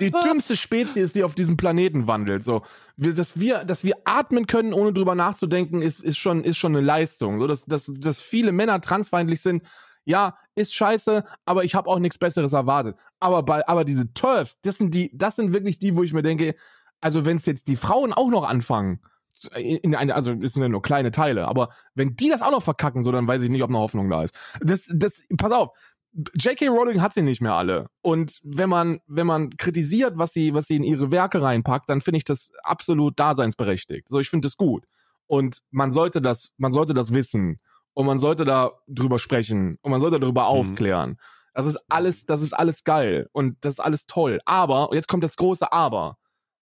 die *laughs* dümmste Spezies, die auf diesem Planeten wandelt. So, wir, dass wir, dass wir atmen können, ohne drüber nachzudenken, ist, ist schon, ist schon eine Leistung. So, dass, dass, dass viele Männer transfeindlich sind, ja, ist scheiße, aber ich habe auch nichts Besseres erwartet. Aber bei, aber diese Turfs, das sind die, das sind wirklich die, wo ich mir denke, also wenn es jetzt die Frauen auch noch anfangen, in eine, also es sind ja nur kleine Teile, aber wenn die das auch noch verkacken, so dann weiß ich nicht, ob eine Hoffnung da ist. Das, das, pass auf, J.K. Rowling hat sie nicht mehr alle. Und wenn man, wenn man kritisiert, was sie, was sie in ihre Werke reinpackt, dann finde ich das absolut daseinsberechtigt. So, ich finde das gut. Und man sollte das, man sollte das wissen. Und man sollte da drüber sprechen. Und man sollte darüber aufklären. Das ist alles, das ist alles geil. Und das ist alles toll. Aber, und jetzt kommt das große Aber.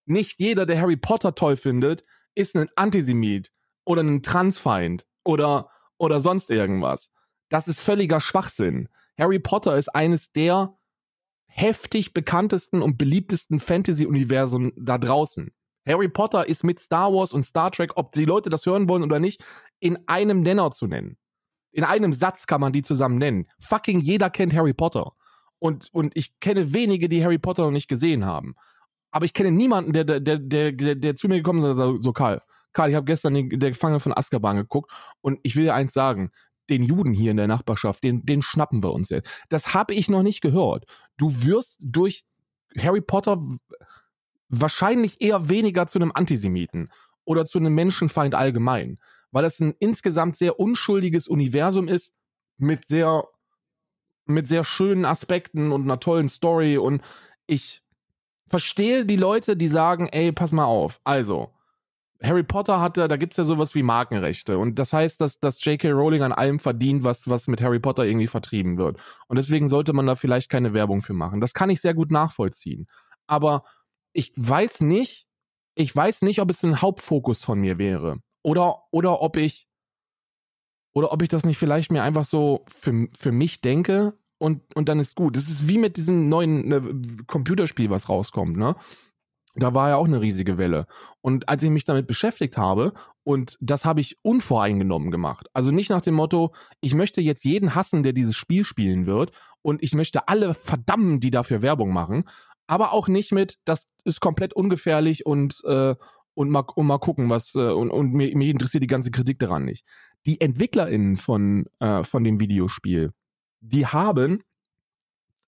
Nicht jeder, der Harry Potter toll findet, ist ein Antisemit oder ein Transfeind oder, oder sonst irgendwas. Das ist völliger Schwachsinn. Harry Potter ist eines der heftig bekanntesten und beliebtesten Fantasy-Universen da draußen. Harry Potter ist mit Star Wars und Star Trek, ob die Leute das hören wollen oder nicht, in einem Nenner zu nennen. In einem Satz kann man die zusammen nennen. Fucking jeder kennt Harry Potter. Und, und ich kenne wenige, die Harry Potter noch nicht gesehen haben. Aber ich kenne niemanden, der, der, der, der, der zu mir gekommen ist und sagt, so Karl, Karl, ich habe gestern den, der Gefangene von Azkaban geguckt und ich will dir eins sagen, den Juden hier in der Nachbarschaft, den, den schnappen wir uns jetzt. Das habe ich noch nicht gehört. Du wirst durch Harry Potter wahrscheinlich eher weniger zu einem Antisemiten oder zu einem Menschenfeind allgemein, weil es ein insgesamt sehr unschuldiges Universum ist mit sehr mit sehr schönen Aspekten und einer tollen Story und ich verstehe die Leute, die sagen, ey, pass mal auf. Also, Harry Potter hatte, da gibt's ja sowas wie Markenrechte. Und das heißt, dass, dass J.K. Rowling an allem verdient, was, was mit Harry Potter irgendwie vertrieben wird. Und deswegen sollte man da vielleicht keine Werbung für machen. Das kann ich sehr gut nachvollziehen. Aber ich weiß nicht, ich weiß nicht, ob es ein Hauptfokus von mir wäre. Oder, oder ob ich, oder ob ich das nicht vielleicht mir einfach so für, für mich denke und, und dann ist gut. Das ist wie mit diesem neuen ne, Computerspiel, was rauskommt, ne? Da war ja auch eine riesige Welle. Und als ich mich damit beschäftigt habe, und das habe ich unvoreingenommen gemacht. Also nicht nach dem Motto, ich möchte jetzt jeden hassen, der dieses Spiel spielen wird, und ich möchte alle verdammen, die dafür Werbung machen, aber auch nicht mit, das ist komplett ungefährlich und, äh, und, mal, und mal gucken, was, äh, und, und mir, mich interessiert die ganze Kritik daran nicht. die EntwicklerInnen von, äh, von dem Videospiel, die haben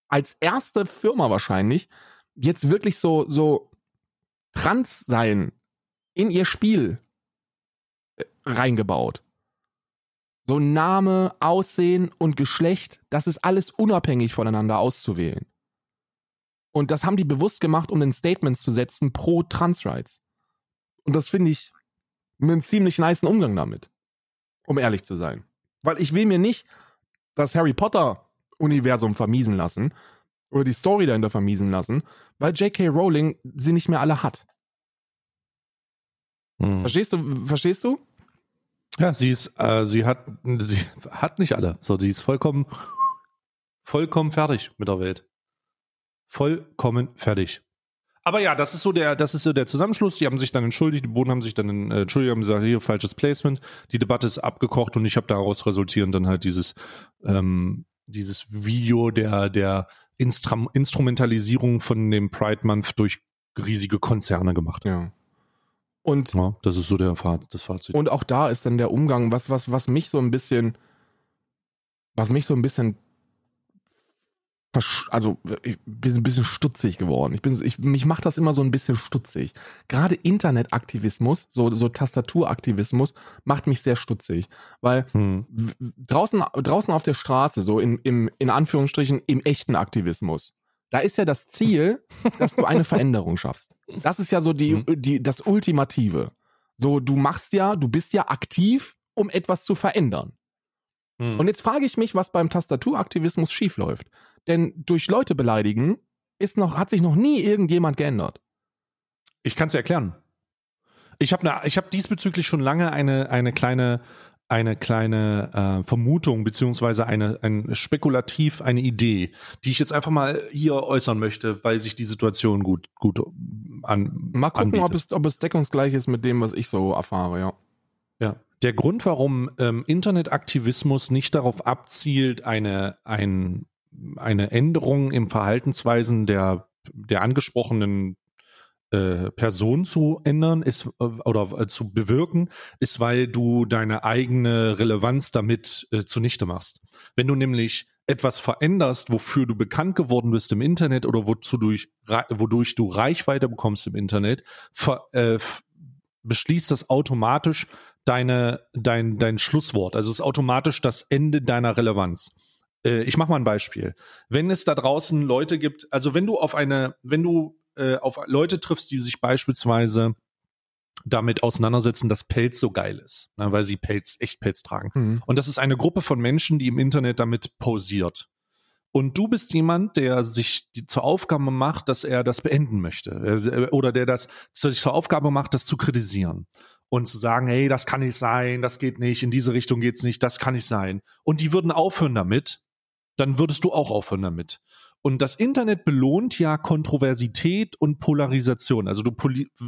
als erste Firma wahrscheinlich jetzt wirklich so, so trans sein in ihr Spiel äh, reingebaut. So Name, Aussehen und Geschlecht, das ist alles unabhängig voneinander auszuwählen. Und das haben die bewusst gemacht, um ein Statement zu setzen pro Transrights. Und das finde ich einen ziemlich niceen Umgang damit. Um ehrlich zu sein. Weil ich will mir nicht das Harry Potter Universum vermiesen lassen oder die Story dahinter vermiesen lassen, weil J.K. Rowling sie nicht mehr alle hat. Hm. Verstehst du? Verstehst du? Ja, sie ist, äh, sie hat, sie hat nicht alle. So, sie ist vollkommen, vollkommen fertig mit der Welt. Vollkommen fertig. Aber ja, das ist so der, das ist so der Zusammenschluss. Die haben sich dann entschuldigt, die Boden haben sich dann, äh, entschuldigt, haben gesagt, hier falsches Placement. Die Debatte ist abgekocht und ich habe daraus resultierend dann halt dieses, ähm, dieses Video der, der Instrum Instrumentalisierung von dem Pride Month durch riesige Konzerne gemacht. Ja. Und, Ja, das ist so der Fazit, das Fazit. und auch da ist dann der Umgang, was, was, was mich so ein bisschen, was mich so ein bisschen, also ich bin ein bisschen stutzig geworden. Ich bin, ich, mich macht das immer so ein bisschen stutzig. Gerade Internetaktivismus, so, so Tastaturaktivismus, macht mich sehr stutzig. Weil hm. draußen, draußen auf der Straße, so in, im, in Anführungsstrichen im echten Aktivismus, da ist ja das Ziel, *laughs* dass du eine Veränderung schaffst. Das ist ja so die, Mhm. die, das Ultimative. So, du machst ja, du bist ja aktiv, um etwas zu verändern. Hm. Und jetzt frage ich mich, was beim Tastaturaktivismus schiefläuft. Denn durch Leute beleidigen ist noch, hat sich noch nie irgendjemand geändert. Ich kann es erklären. Ich habe ne, ich hab diesbezüglich schon lange eine, eine kleine, eine kleine äh, Vermutung beziehungsweise eine, ein spekulativ eine Idee, die ich jetzt einfach mal hier äußern möchte, weil sich die Situation gut, gut an, Mal gucken, anbietet. ob es, ob es deckungsgleich ist mit dem, was ich so erfahre, ja. Ja. Der Grund, warum ähm, Internetaktivismus nicht darauf abzielt, eine, ein, eine Änderung im Verhaltensweisen der, der angesprochenen äh, Person zu ändern, ist äh, oder äh, zu bewirken, ist, weil du deine eigene Relevanz damit äh, zunichte machst. Wenn du nämlich etwas veränderst, wofür du bekannt geworden bist im Internet oder wozu durch, wodurch du Reichweite bekommst im Internet, ver, äh, beschließt das automatisch deine, dein, dein Schlusswort. Also es ist automatisch das Ende deiner Relevanz. Äh, ich mache mal ein Beispiel. Wenn es da draußen Leute gibt, also wenn du auf eine, wenn du äh, auf Leute triffst, die sich beispielsweise damit auseinandersetzen, dass Pelz so geil ist, ne, weil sie Pelz, echt Pelz tragen. Mhm. Und das ist eine Gruppe von Menschen, die im Internet damit posiert. Und du bist jemand, der sich die, zur Aufgabe macht, dass er das beenden möchte. Äh, Oder der das sich zur Aufgabe macht, das zu kritisieren. Und zu sagen, hey, das kann nicht sein, das geht nicht, in diese Richtung geht's nicht, das kann nicht sein. Und die würden aufhören damit, dann würdest du auch aufhören damit. Und das Internet belohnt ja Kontroversität und Polarisation. Also du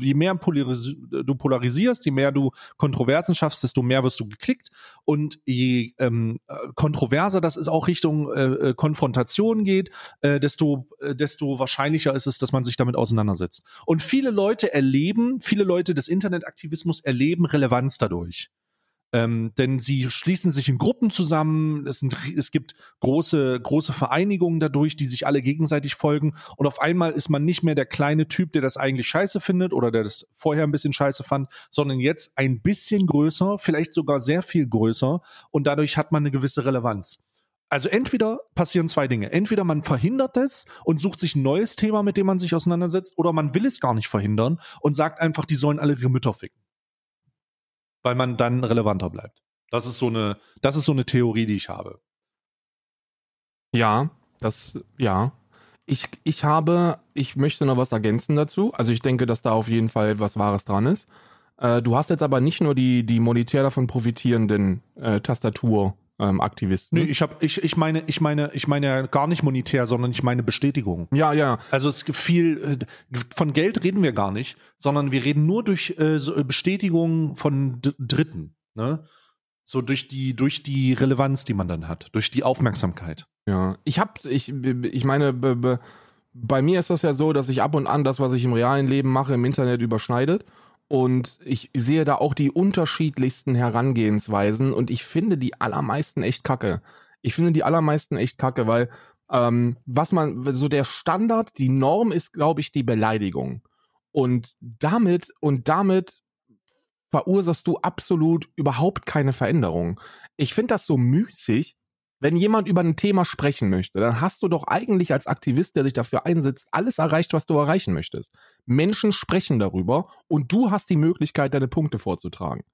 je mehr polaris du polarisierst, je mehr du Kontroversen schaffst, desto mehr wirst du geklickt. Und je ähm, äh, kontroverser das ist auch Richtung äh, äh, Konfrontation geht, äh, desto, äh, desto wahrscheinlicher ist es, dass man sich damit auseinandersetzt. Und viele Leute erleben, viele Leute des Internetaktivismus erleben Relevanz dadurch. Ähm, denn sie schließen sich in Gruppen zusammen. Es, sind, es gibt große, große Vereinigungen dadurch, die sich alle gegenseitig folgen. Und auf einmal ist man nicht mehr der kleine Typ, der das eigentlich scheiße findet oder der das vorher ein bisschen scheiße fand, sondern jetzt ein bisschen größer, vielleicht sogar sehr viel größer. Und dadurch hat man eine gewisse Relevanz. Also entweder passieren zwei Dinge. Entweder man verhindert es und sucht sich ein neues Thema, mit dem man sich auseinandersetzt, oder man will es gar nicht verhindern und sagt einfach, die sollen alle ihre Mütter ficken weil man dann relevanter bleibt. Das ist so eine, das ist so eine Theorie, die ich habe. Ja, das, ja. Ich, ich habe, ich möchte noch was ergänzen dazu. Also ich denke, dass da auf jeden Fall etwas Wahres dran ist. Äh, du hast jetzt aber nicht nur die, die monetär davon profitierenden äh, Tastatur-Aktivisten. Nee, ich habe, ich, ich meine, ich meine, ich meine ja gar nicht monetär, sondern ich meine Bestätigung. ja, ja. Also es gibt viel, äh, von Geld reden wir gar nicht, sondern wir reden nur durch äh, so Bestätigung von D Dritten, ne? So durch die, durch die Relevanz, die man dann hat, durch die Aufmerksamkeit. Ja, ich hab, ich, ich meine, be, be, bei mir ist das ja so, dass ich ab und an das, was ich im realen Leben mache, im Internet überschneidet. Und ich sehe da auch die unterschiedlichsten Herangehensweisen und ich finde die allermeisten echt kacke. Ich finde die allermeisten echt kacke, weil ähm, was man, so der Standard, die Norm ist, glaube ich, die Beleidigung. Und damit, und damit verursachst du absolut überhaupt keine Veränderung. Ich finde das so müßig, wenn jemand über ein Thema sprechen möchte, dann hast du doch eigentlich als Aktivist, der sich dafür einsetzt, alles erreicht, was du erreichen möchtest. Menschen sprechen darüber und du hast die Möglichkeit, deine Punkte vorzutragen.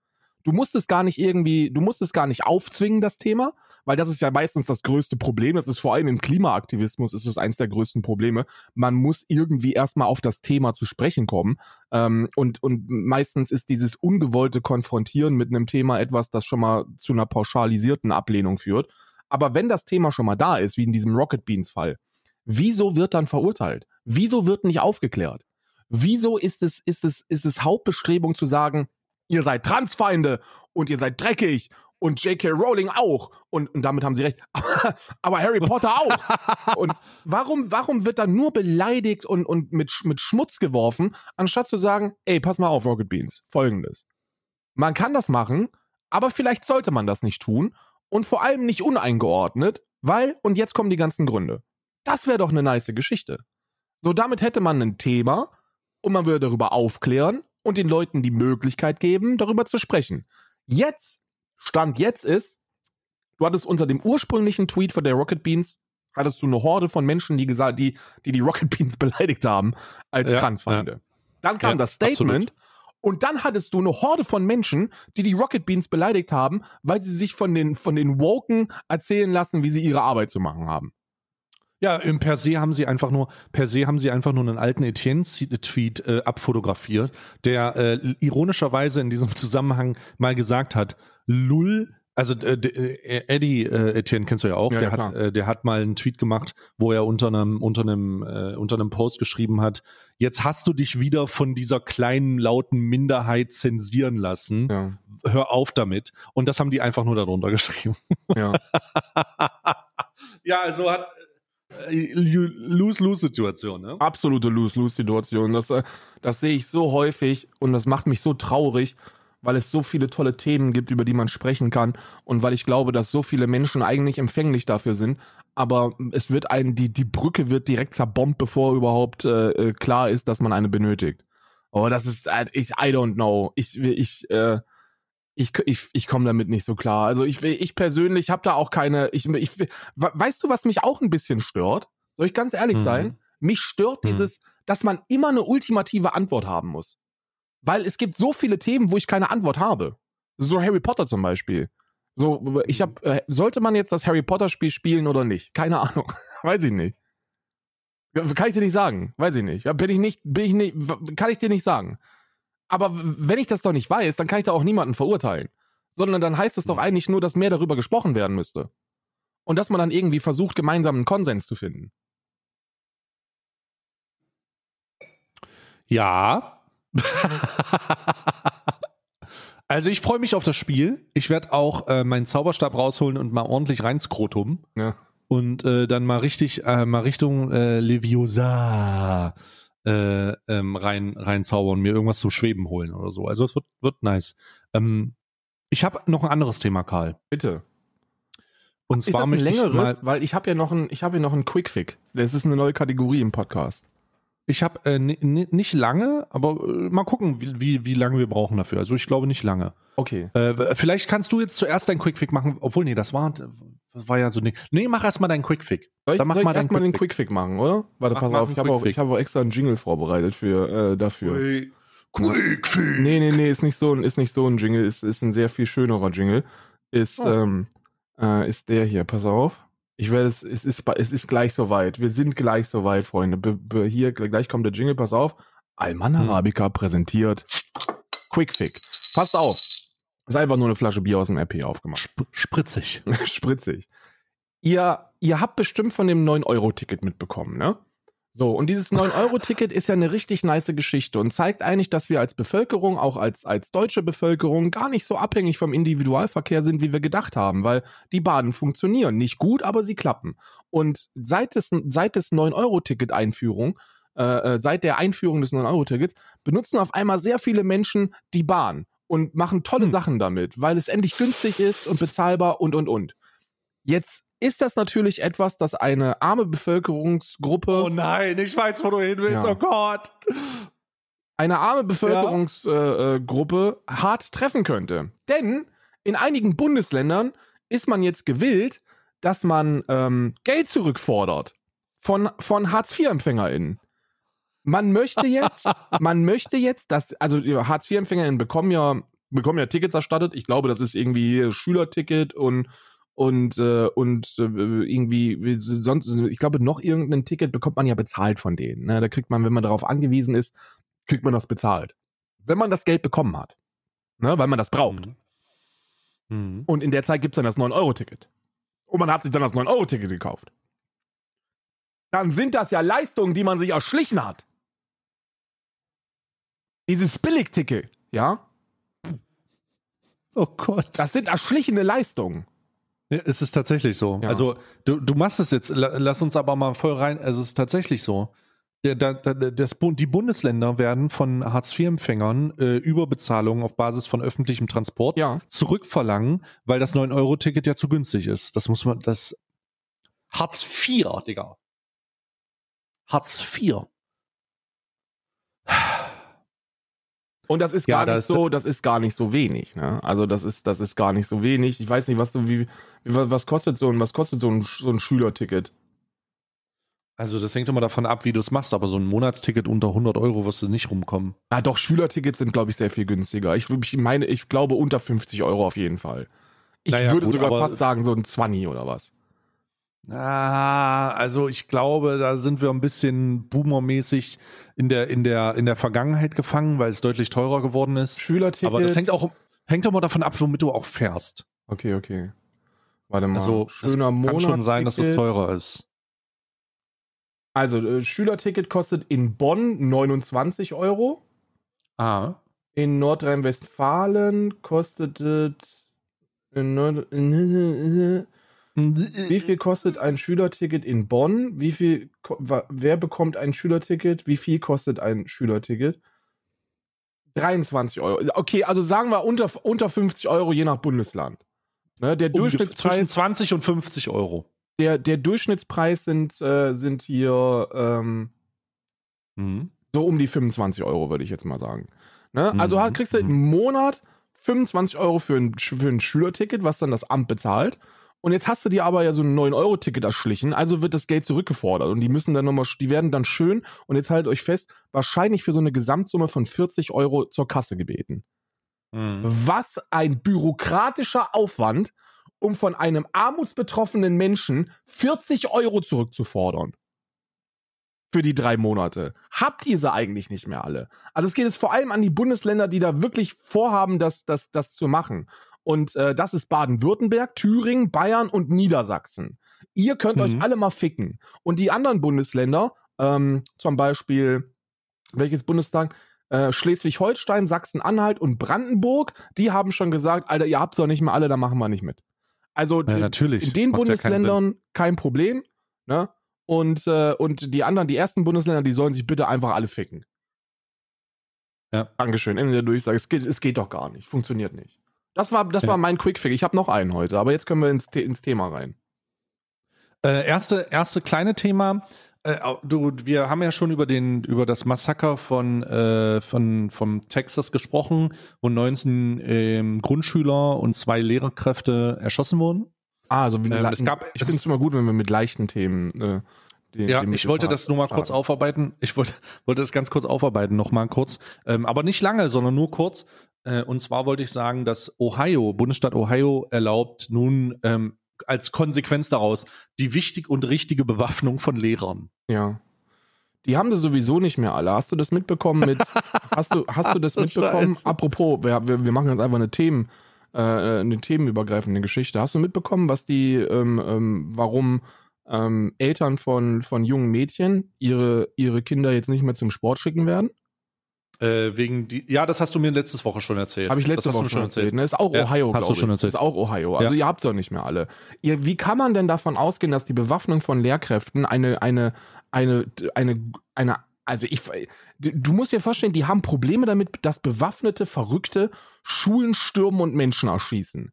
Du musst es gar nicht irgendwie, du musst es gar nicht aufzwingen, das Thema, weil das ist ja meistens das größte Problem. Das ist vor allem im Klimaaktivismus ist es eins der größten Probleme. Man muss irgendwie erstmal auf das Thema zu sprechen kommen. Ähm, und, und meistens ist dieses ungewollte Konfrontieren mit einem Thema etwas, das schon mal zu einer pauschalisierten Ablehnung führt. Aber wenn das Thema schon mal da ist, wie in diesem Rocket Beans Fall, wieso wird dann verurteilt? Wieso wird nicht aufgeklärt? Wieso ist es, ist es, ist es Hauptbestrebung zu sagen, ihr seid Transfeinde und ihr seid dreckig und J.K. Rowling auch. Und, und damit haben sie recht. *laughs* Aber, Harry Potter auch. und warum, warum wird dann nur beleidigt und, und mit, mit Schmutz geworfen, anstatt zu sagen, ey, pass mal auf, Rocket Beans, folgendes. Man kann das machen, aber vielleicht sollte man das nicht tun und vor allem nicht uneingeordnet, weil, und jetzt kommen die ganzen Gründe. Das wäre doch eine nice Geschichte. So, damit hätte man ein Thema und man würde darüber aufklären und den Leuten die Möglichkeit geben, darüber zu sprechen. Jetzt, Stand jetzt ist, du hattest unter dem ursprünglichen Tweet von der Rocket Beans, hattest du eine Horde von Menschen, die gesagt, die, die, die Rocket Beans *laughs* beleidigt haben als Ja, Transfeinde. ja. Dann kam Ja, das Statement und dann hattest du eine Horde von Menschen, die die Rocket Beans beleidigt haben, weil sie sich von den, von den Woken erzählen lassen, wie sie ihre Arbeit zu machen haben. Ja, im per se haben sie einfach nur, per se haben sie einfach nur einen alten Etienne-Tweet äh, abfotografiert, der äh, ironischerweise in diesem Zusammenhang mal gesagt hat, Lull, also äh, äh, Eddie äh, Etienne kennst du ja auch, Ja, der ja, hat, äh, der hat mal einen Tweet gemacht, wo er unter einem, unter einem, äh, unter einem Post geschrieben hat, jetzt hast du dich wieder von dieser kleinen lauten Minderheit zensieren lassen. Ja, Hör auf damit. Und das haben die einfach nur darunter geschrieben. *laughs* ja. Ja, also hat äh, Lose-Lose-Situation, ne? absolute Lose-Lose-Situation. Das, äh, das sehe ich so häufig und das macht mich so traurig, weil es so viele tolle Themen gibt, über die man sprechen kann und weil ich glaube, dass so viele Menschen eigentlich empfänglich dafür sind. Aber es wird ein, die, die Brücke wird direkt zerbombt, bevor überhaupt äh, äh, klar ist, dass man eine benötigt. Oh, das ist, äh, ich, I don't know. Ich, ich, äh, ich, ich, ich komme damit nicht so klar. Also ich, ich persönlich habe da auch keine, ich, ich, we- weißt du, was mich auch ein bisschen stört? Soll ich ganz ehrlich Mhm. sein? Mich stört Mhm. dieses, dass man immer eine ultimative Antwort haben muss. Weil es gibt so viele Themen, wo ich keine Antwort habe. So Harry Potter zum Beispiel. So, ich habe, äh, sollte man jetzt das Harry Potter Spiel spielen oder nicht? Keine Ahnung. *laughs* Weiß ich nicht. Kann ich dir nicht sagen. Weiß ich nicht. Bin ich nicht, bin ich nicht, kann ich dir nicht sagen. Aber wenn ich das doch nicht weiß, dann kann ich da auch niemanden verurteilen. Sondern dann heißt es doch eigentlich nur, dass mehr darüber gesprochen werden müsste. Und dass man dann irgendwie versucht, gemeinsam einen Konsens zu finden. Ja. *laughs* also ich freue mich auf das Spiel. Ich werde auch äh, meinen Zauberstab rausholen und mal ordentlich reinskrotum. Ja. Und äh, dann mal richtig, äh, mal Richtung äh, Leviosa äh, ähm, rein, reinzaubern und mir irgendwas zu schweben holen oder so. Also es wird, wird nice. Ähm, ich habe noch ein anderes Thema, Karl. Bitte. Und Ist zwar das ein ich längeres? mal, Weil ich habe ja noch ein, ich habe ja noch einen Quick-Fick. Das ist eine neue Kategorie im Podcast. Ich habe äh, ni- ni- nicht lange, aber äh, mal gucken, wie, wie, wie lange wir brauchen dafür. Also ich glaube nicht lange. Okay. Äh, vielleicht kannst du jetzt zuerst deinen Quickfix machen, obwohl, nee, das war, das war ja so nicht. Nee, mach erst mal deinen Quickfix. Soll ich, Dann mach soll ich mal deinen erstmal den Quick-Fick. Quick-Fick machen, oder? Warte, Mach pass mal auf, ich habe auch, Quick-Fick. ich habe auch extra einen Jingle vorbereitet für, äh, dafür. Quickfix. Nee, nee, nee, ist nicht so ein, ist nicht so ein Jingle, ist, ist ein sehr viel schönerer Jingle. Ist, Oh. ähm, äh, ist der hier, pass auf. Ich werde es, es ist, es ist gleich soweit. Wir sind gleich soweit, Freunde. Be, be, hier, gleich kommt der Jingle, pass auf. Alman Hm. Arabica präsentiert Quickfick. Passt auf. Ist einfach nur eine Flasche Bier aus dem RP aufgemacht. Sp spritzig. *laughs* Spritzig. Ihr, ihr habt bestimmt von dem 9-Euro-Ticket mitbekommen, ne? So, und dieses 9-Euro-Ticket ist ja eine richtig nice Geschichte und zeigt eigentlich, dass wir als Bevölkerung, auch als, als deutsche Bevölkerung, gar nicht so abhängig vom Individualverkehr sind, wie wir gedacht haben, weil die Bahnen funktionieren. Nicht gut, aber sie klappen. Und seit des, seit des 9-Euro-Ticket-Einführung äh, äh, seit der Einführung des 9-Euro-Tickets, benutzen auf einmal sehr viele Menschen die Bahn und machen tolle Hm. Sachen damit, weil es endlich günstig ist und bezahlbar und, und, und. Jetzt ist das natürlich etwas, das eine arme Bevölkerungsgruppe Oh nein, ich weiß, wo du hin willst. Ja. Oh Gott. eine arme Bevölkerungsgruppe äh, Gruppe hart treffen könnte. Denn in einigen Bundesländern ist man jetzt gewillt, dass man ähm, Geld zurückfordert von, von Hartz-IV-EmpfängerInnen. Man möchte jetzt, *laughs* man möchte jetzt, dass, also Hartz-IV-EmpfängerInnen bekommen ja, bekommen ja Tickets erstattet. Ich glaube, das ist irgendwie Schülerticket und und äh, und äh, irgendwie wie sonst ich glaube noch irgendein Ticket bekommt man ja bezahlt von denen ne? da kriegt man wenn man darauf angewiesen ist kriegt man das bezahlt wenn man das Geld bekommen hat ne? weil man das braucht Mhm. und in der Zeit gibt's dann das 9-Euro-Ticket und man hat sich dann das 9-Euro-Ticket gekauft dann sind das ja Leistungen die man sich erschlichen hat dieses Billigticket ja Oh Gott. das sind erschlichene Leistungen Ja, es ist tatsächlich so. Ja. Also du, du machst es jetzt, la- lass uns aber mal voll rein, also es ist tatsächlich so. Der, der, der, das, die Bundesländer werden von Hartz-IV-Empfängern äh, Überbezahlungen auf Basis von öffentlichem Transport ja zurückverlangen, weil das 9-Euro-Ticket ja zu günstig ist. Das muss man, das Hartz IV, Digga. Hartz IV. Und das ist Ja, gar da nicht ist- so, das ist gar nicht so wenig. Ne? Also das ist, das ist gar nicht so wenig. Ich weiß nicht, was du, wie, was kostet so ein, was kostet so ein, so ein Schülerticket? Also das hängt immer davon ab, wie du es machst, aber so ein Monatsticket unter 100 Euro wirst du nicht rumkommen. Ah, doch Schülertickets sind, glaube ich, sehr viel günstiger. Ich, ich meine, ich glaube unter 50 Euro auf jeden Fall. Ich Naja, würde gut, sogar fast sagen so ein 20 oder was. Ah, also ich glaube, da sind wir ein bisschen boomermäßig in der, in der, in der Vergangenheit gefangen, weil es deutlich teurer geworden ist. Schülerticket. Aber das hängt auch, hängt auch mal davon ab, womit du auch fährst. Okay, okay. Warte mal. Also, das schöner Monat. kann schon sein, dass es teurer ist. Also, äh, Schülerticket kostet in Bonn 29 Euro. Ah. In Nordrhein-Westfalen kostet es. in Nord- *laughs* Wie viel kostet ein Schülerticket in Bonn? Wie viel, wer bekommt ein Schülerticket? Wie viel kostet ein Schülerticket? 23 Euro. Okay, also sagen wir unter, unter 50 Euro je nach Bundesland. Ne, der, zwischen Durchschnittspreis, 20 und 50 Euro. der, der Durchschnittspreis sind, äh, sind hier ähm, Mhm. so um die 25 Euro, würde ich jetzt mal sagen. Ne? Also Mhm, halt kriegst du mhm. im Monat 25 Euro für ein, für ein Schülerticket, was dann das Amt bezahlt. Und jetzt hast du dir aber ja so ein 9-Euro-Ticket erschlichen, also wird das Geld zurückgefordert. Und die müssen dann nochmal, die werden dann schön, und jetzt haltet euch fest, wahrscheinlich für so eine Gesamtsumme von 40 Euro zur Kasse gebeten. Mhm. Was ein bürokratischer Aufwand, um von einem armutsbetroffenen Menschen 40 Euro zurückzufordern. Für die drei Monate. Habt ihr sie eigentlich nicht mehr alle? Also es geht jetzt vor allem an die Bundesländer, die da wirklich vorhaben, das, das, das zu machen. Und äh, das ist Baden-Württemberg, Thüringen, Bayern und Niedersachsen. Ihr könnt Mhm. euch alle mal ficken. Und die anderen Bundesländer, ähm, zum Beispiel, welches Bundestag? Äh, Schleswig-Holstein, Sachsen-Anhalt und Brandenburg, die haben schon gesagt, Alter, ihr habt's doch nicht mehr alle, da machen wir nicht mit. Also Ja, in- natürlich. in den Macht ja Bundesländern kein Problem. Ne? Und, äh, und die anderen, die ersten Bundesländer, die sollen sich bitte einfach alle ficken. Ja. Dankeschön. Ende der Durchsage. Es geht, es geht doch gar nicht. Funktioniert nicht. Das war, das Ja. war mein Quickfix. Ich habe noch einen heute, aber jetzt können wir ins, ins Thema rein. Äh, erste, erste kleine Thema. Äh, du, wir haben ja schon über den, über das Massaker von, äh, von, vom Texas gesprochen, wo 19 ähm, Grundschüler und zwei Lehrerkräfte erschossen wurden. Ah, also wie Ähm, es gab- ich finde es immer gut, wenn wir mit leichten Themen. Äh, den- Ja, den ich wollte das nur mal kurz starten. aufarbeiten. Ich wollte, wollte das ganz kurz aufarbeiten, noch mal kurz. Ähm, aber nicht lange, sondern nur kurz. Äh, und zwar wollte ich sagen, dass Ohio, Bundesstaat Ohio, erlaubt nun ähm, als Konsequenz daraus die wichtig und richtige Bewaffnung von Lehrern. Ja. Die haben sie sowieso nicht mehr alle. Hast du das mitbekommen mit. *laughs* hast, du, hast du das mitbekommen? Scheiße. Apropos, wir, wir, wir machen jetzt einfach eine Themen, äh, eine themenübergreifende Geschichte. Hast du mitbekommen, was die, ähm, ähm, warum ähm, Eltern von, von jungen Mädchen ihre, ihre Kinder jetzt nicht mehr zum Sport schicken werden? Äh, wegen die, ja, das hast du mir letzte Woche schon erzählt. Habe ich letzte das Woche schon erzählt. Ne? Ist auch Ja, Ohio, hast du schon ich. erzählt. Ist auch Ohio. Also Ja. ihr habt doch nicht mehr alle. Ihr, wie kann man denn davon ausgehen, dass die Bewaffnung von Lehrkräften eine, eine, eine, eine, eine Also ich, du musst dir vorstellen, die haben Probleme damit, dass bewaffnete Verrückte Schulen stürmen und Menschen erschießen.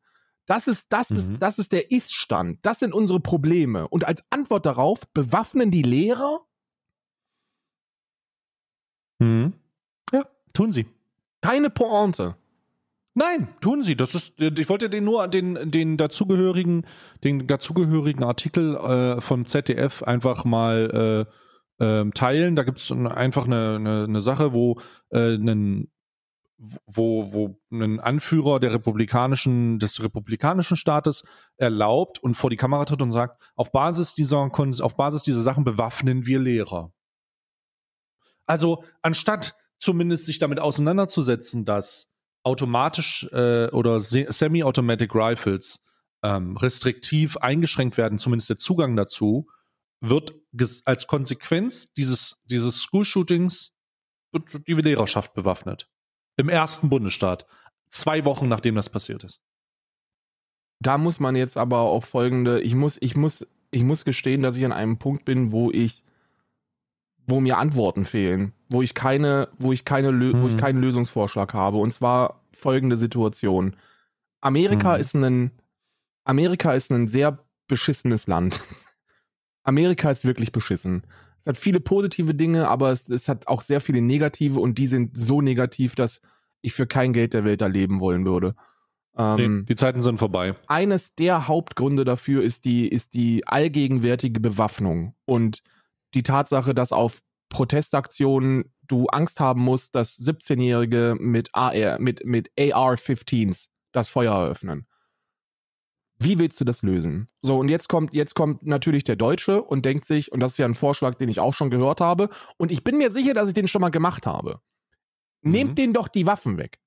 Das ist, das ist, Mhm. das ist der Ist-Stand. Das sind unsere Probleme. Und als Antwort darauf bewaffnen die Lehrer Mhm. Ja, tun sie. keine Pointe. Nein, tun sie. Das ist, ich wollte den nur den, den dazugehörigen, den dazugehörigen Artikel äh, vom ZDF einfach mal äh, ähm, teilen. Da gibt es einfach eine, eine, eine Sache, wo äh, ein wo, wo ein Anführer der republikanischen, des republikanischen Staates erlaubt und vor die Kamera tritt und sagt, auf Basis dieser, auf Basis dieser Sachen bewaffnen wir Lehrer. Also, anstatt zumindest sich damit auseinanderzusetzen, dass automatisch äh, oder se- semi-automatic Rifles ähm, restriktiv eingeschränkt werden, zumindest der Zugang dazu, wird als Konsequenz dieses, dieses School-Shootings die Lehrerschaft bewaffnet. Im ersten Bundesstaat. Zwei Wochen nachdem das passiert ist. Da muss man jetzt aber auch folgende, ich muss, ich muss, ich muss gestehen, dass ich an einem Punkt bin, wo ich, wo mir Antworten fehlen, wo ich keine, wo ich keine, Lö- wo ich Mhm. keinen Lösungsvorschlag habe. Und zwar folgende Situation. Amerika Mhm. ist ein, Amerika ist ein sehr beschissenes Land. *laughs* Amerika ist wirklich beschissen. Es hat viele positive Dinge, aber es, es hat auch sehr viele negative und die sind so negativ, dass ich für kein Geld der Welt da leben wollen würde. Ähm, Nee, die Zeiten sind vorbei. eines der Hauptgründe dafür ist die, ist die allgegenwärtige Bewaffnung und die Tatsache, dass auf Protestaktionen du Angst haben musst, dass 17-Jährige mit AR, mit, mit AR-15s das Feuer eröffnen. Wie willst du das lösen? So, und jetzt kommt, jetzt kommt natürlich der Deutsche und denkt sich, und das ist ja ein Vorschlag, den ich auch schon gehört habe, und ich bin mir sicher, dass ich den schon mal gemacht habe. Nehmt Mhm. denen doch die Waffen weg.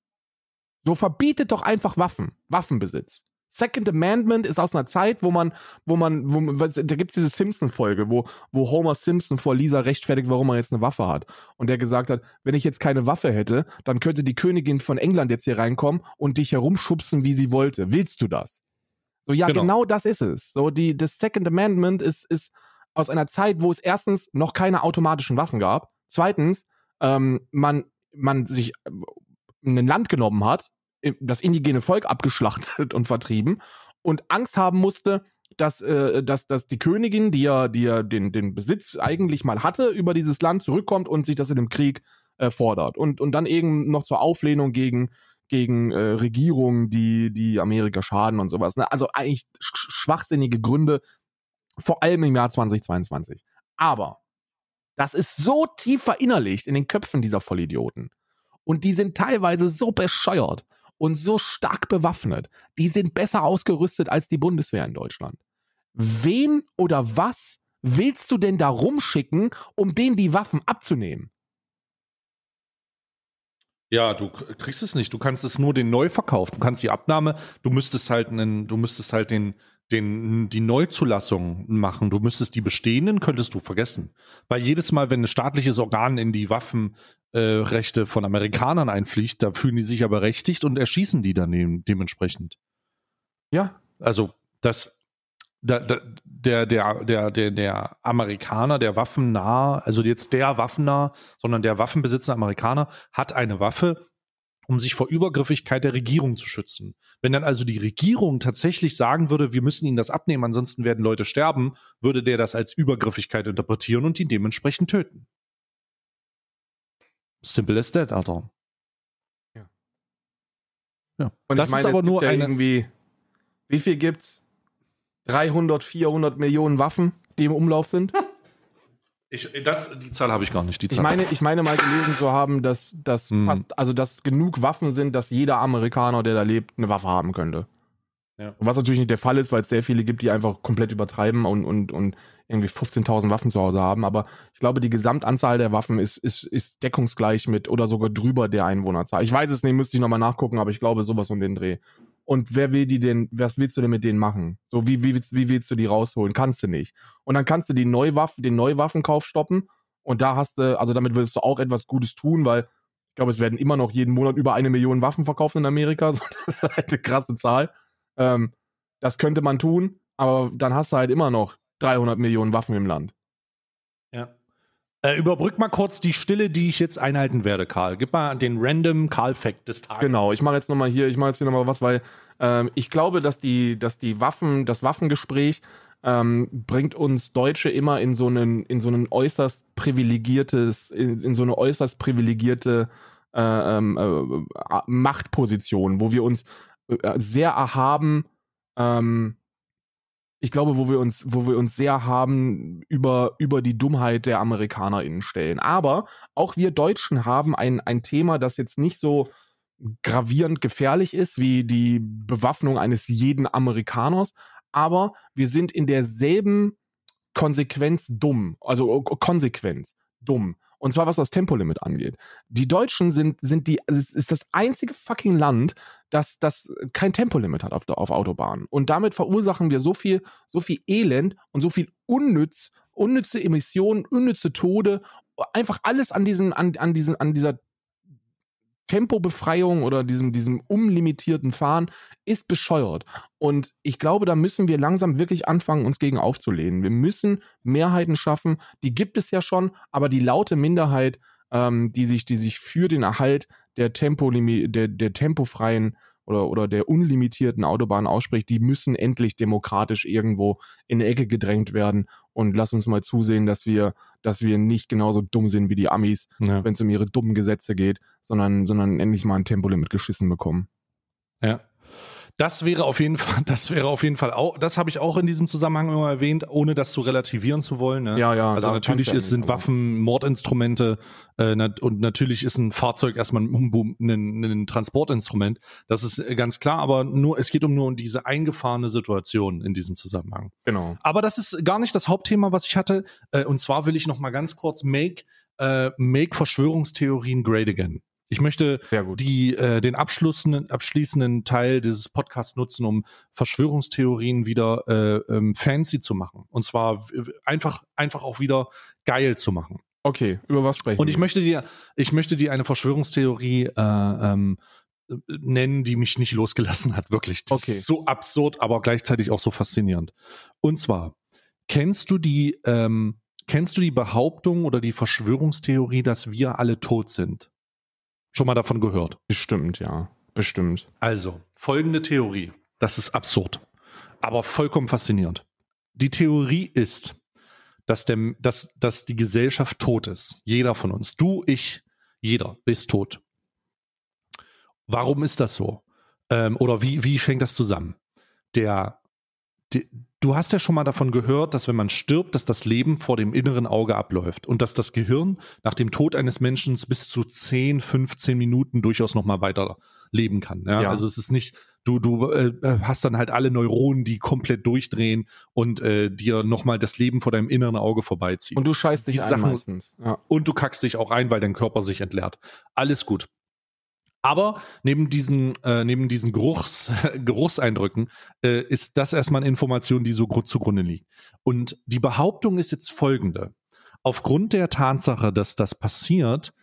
So verbietet doch einfach Waffen, Waffenbesitz. Second Amendment ist aus einer Zeit, wo man, wo man, wo man da gibt's diese Simpson-Folge, wo, wo Homer Simpson vor Lisa rechtfertigt, warum er jetzt eine Waffe hat. Und der gesagt hat, wenn ich jetzt keine Waffe hätte, dann könnte die Königin von England jetzt hier reinkommen und dich herumschubsen, wie sie wollte. Willst du das? So, ja, Genau. genau, das ist es. So, die, das Second Amendment ist, ist aus einer Zeit, wo es erstens noch keine automatischen Waffen gab, zweitens, ähm, man, man sich äh, ein Land genommen hat, das indigene Volk abgeschlachtet und vertrieben und Angst haben musste, dass, äh, dass, dass die Königin, die ja, die ja den, den Besitz eigentlich mal hatte, über dieses Land zurückkommt und sich das in dem Krieg äh, fordert. Und, und dann eben noch zur Auflehnung gegen, gegen äh, Regierungen, die, die Amerika schaden und sowas. Ne? Also eigentlich sch schwachsinnige Gründe, vor allem im Jahr 2022. Aber das ist so tief verinnerlicht in den Köpfen dieser Vollidioten. Und die sind teilweise so bescheuert und so stark bewaffnet. Die sind besser ausgerüstet als die Bundeswehr in Deutschland. Wen oder was willst du denn da rumschicken, um denen die Waffen abzunehmen? Ja, du kriegst es nicht. Du kannst es nur den Neuverkauf. Du kannst die Abnahme, du müsstest halt einen, du müsstest halt den, den, die Neuzulassung machen. Du müsstest die bestehenden, könntest du vergessen. Weil jedes Mal, wenn ein staatliches Organ in die Waffenrechte äh, von Amerikanern einfliegt, da fühlen die sich aber berechtigt und erschießen die dann dem, dementsprechend. Ja, Also das da, da, der, der, der, der, der Amerikaner, der waffennah, also jetzt der waffennah, sondern der waffenbesitzende Amerikaner hat eine Waffe, um sich vor Übergriffigkeit der Regierung zu schützen. Wenn dann also die Regierung tatsächlich sagen würde, wir müssen ihnen das abnehmen, ansonsten werden Leute sterben, würde der das als Übergriffigkeit interpretieren und ihn dementsprechend töten. Simple as that, Alter. Ja. Ja. Und das ich meine, ist aber nur eine. irgendwie, wie viel gibt's? 300, 400 Millionen Waffen, die im Umlauf sind? *laughs* Ich, das, die Zahl habe ich gar nicht. Die Ich Zahl. meine, ich meine mal gelesen zu haben, dass, dass Hm. fast, also dass genug Waffen sind, dass jeder Amerikaner, der da lebt, eine Waffe haben könnte. Ja. Was natürlich nicht der Fall ist, weil es sehr viele gibt, die einfach komplett übertreiben und, und, und irgendwie 15.000 Waffen zu Hause haben. Aber ich glaube, die Gesamtanzahl der Waffen ist, ist, ist deckungsgleich mit oder sogar drüber der Einwohnerzahl. Ich weiß es nicht, müsste ich nochmal nachgucken, aber ich glaube sowas um den Dreh. Und wer will die denn, was willst du denn mit denen machen? So, wie, wie, wie willst du die rausholen? Kannst du nicht. Und dann kannst du die Neuwaffen, den Neuwaffenkauf stoppen. Und da hast du, also damit willst du auch etwas Gutes tun, weil ich glaube, es werden immer noch jeden Monat über eine Million Waffen verkauft in Amerika. *laughs* So, Das ist halt eine krasse Zahl. Ähm, das könnte man tun, aber dann hast du halt immer noch 300 Millionen Waffen im Land. Äh, überbrück mal kurz die Stille, die ich jetzt einhalten werde, Karl. Gib mal den random Karl-Fact des Tages. Genau, ich mache jetzt nochmal hier, ich mache jetzt hier nochmal was, weil ähm, ich glaube, dass die, dass die Waffen, das Waffengespräch ähm, bringt uns Deutsche immer in so einen, in so einen äußerst privilegiertes, in, in so eine äußerst privilegierte äh, ähm, äh, Machtposition, wo wir uns äh, sehr erhaben, ähm, ich glaube, wo wir uns, wo wir uns sehr haben über, über die Dummheit der AmerikanerInnen stellen. Aber auch wir Deutschen haben ein, ein Thema, das jetzt nicht so gravierend gefährlich ist wie die Bewaffnung eines jeden Amerikaners, aber wir sind in derselben Konsequenz dumm, also Konsequenz dumm. Und zwar was das Tempolimit angeht. Die Deutschen sind, sind die, ist das einzige fucking Land, das, das kein Tempolimit hat auf, auf Autobahnen. Und damit verursachen wir so viel, so viel Elend und so viel Unnütz, unnütze Emissionen, unnütze Tode, einfach alles an diesen, an, an diesen, an dieser Tempobefreiung oder diesem, diesem unlimitierten Fahren ist bescheuert. Und ich glaube, da müssen wir langsam wirklich anfangen, uns gegen aufzulehnen. Wir müssen Mehrheiten schaffen. Die gibt es ja schon, aber die laute Minderheit, ähm, die, sich, die sich für den Erhalt der, Tempolimi der, der tempofreien oder, oder der unlimitierten Autobahn ausspricht, die müssen endlich demokratisch irgendwo in die Ecke gedrängt werden. Und lass uns mal zusehen, dass wir, dass wir nicht genauso dumm sind wie die Amis, Ja. wenn es um ihre dummen Gesetze geht, sondern, sondern endlich mal ein Tempolimit geschissen bekommen. Ja. Das wäre auf jeden Fall, *laughs* das wäre auf jeden Fall auch, das habe ich auch in diesem Zusammenhang immer erwähnt, ohne das zu relativieren zu wollen. Ne? Ja, ja. Also natürlich ist, sind Waffen Mordinstrumente äh, und natürlich ist ein Fahrzeug erstmal ein, ein, ein Transportinstrument. Das ist äh, ganz klar, aber nur es geht um nur um diese eingefahrene Situation in diesem Zusammenhang. Genau. Aber das ist gar nicht das Hauptthema, was ich hatte. Äh, und zwar will ich noch mal ganz kurz make äh, make Verschwörungstheorien great again. Ich möchte die äh, den abschließenden, abschließenden Teil dieses Podcasts nutzen, um Verschwörungstheorien wieder äh, ähm, fancy zu machen. Und zwar einfach einfach auch wieder geil zu machen. Okay, über was sprechen Und ich wir? möchte dir ich möchte dir eine Verschwörungstheorie äh, ähm, äh, nennen, die mich nicht losgelassen hat. Wirklich, das Okay. ist so absurd, aber gleichzeitig auch so faszinierend. Und zwar kennst du die ähm, kennst du die Behauptung oder die Verschwörungstheorie, dass wir alle tot sind? Schon mal davon gehört? Bestimmt, ja. Bestimmt. Also, folgende Theorie. Das ist absurd, aber vollkommen faszinierend. Die Theorie ist, dass, der, dass, dass die Gesellschaft tot ist. Jeder von uns. Du, ich, jeder ist tot. Warum ist das so? Ähm, oder wie, wie schenkt das zusammen? Der, die, du hast ja schon mal davon gehört, dass wenn man stirbt, dass das Leben vor dem inneren Auge abläuft und dass das Gehirn nach dem Tod eines Menschen bis zu 10, 15 Minuten durchaus noch mal weiter leben kann. Ja? Ja. Also es ist nicht, du, du äh, hast dann halt alle Neuronen, die komplett durchdrehen und äh, dir noch mal das Leben vor deinem inneren Auge vorbeiziehen. Und du scheißt dich Die ein Sachen- meistens. Ja. und du kackst dich auch ein, weil dein Körper sich entleert. Alles gut. Aber neben diesen, äh, neben diesen Geruchs, *laughs* Geruchseindrücken äh, ist das erstmal eine Information, die so gru- zugrunde liegt. Und die Behauptung ist jetzt folgende. Aufgrund der Tatsache, dass das passiert,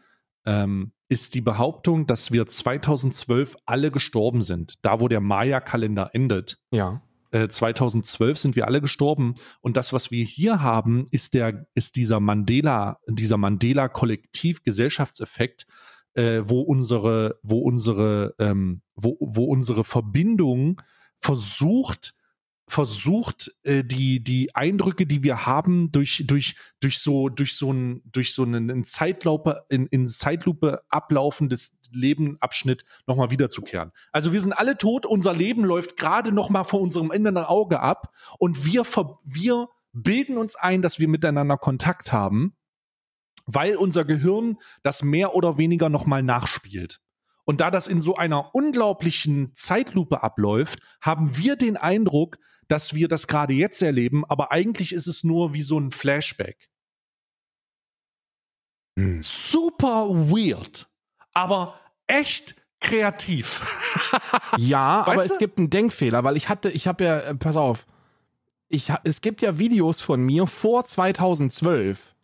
ähm, ist die Behauptung, dass wir 2012 alle gestorben sind. Da, wo der Maya-Kalender endet, ja. äh, 2012 sind wir alle gestorben und das, was wir hier haben, ist der, ist dieser Mandela, dieser Mandela-Kollektiv-Gesellschaftseffekt, äh, wo unsere, wo unsere, ähm, wo, wo unsere Verbindung versucht, versucht, äh, die, die Eindrücke, die wir haben, durch, durch, durch so, durch so ein, durch so einen in Zeitlupe, in, in Zeitlupe ablaufendes Lebenabschnitt nochmal wiederzukehren. Also wir sind alle tot, unser Leben läuft gerade nochmal vor unserem inneren Auge ab und wir, ver, wir bilden uns ein, dass wir miteinander Kontakt haben, weil unser Gehirn das mehr oder weniger nochmal nachspielt. Und da das in so einer unglaublichen Zeitlupe abläuft, haben wir den Eindruck, dass wir das gerade jetzt erleben, aber eigentlich ist es nur wie so ein Flashback. Hm. Super weird, aber echt kreativ. *laughs* Ja, aber Weißt du? es gibt einen Denkfehler, weil ich hatte, ich habe ja, äh, pass auf, ich, es gibt ja Videos von mir vor 2012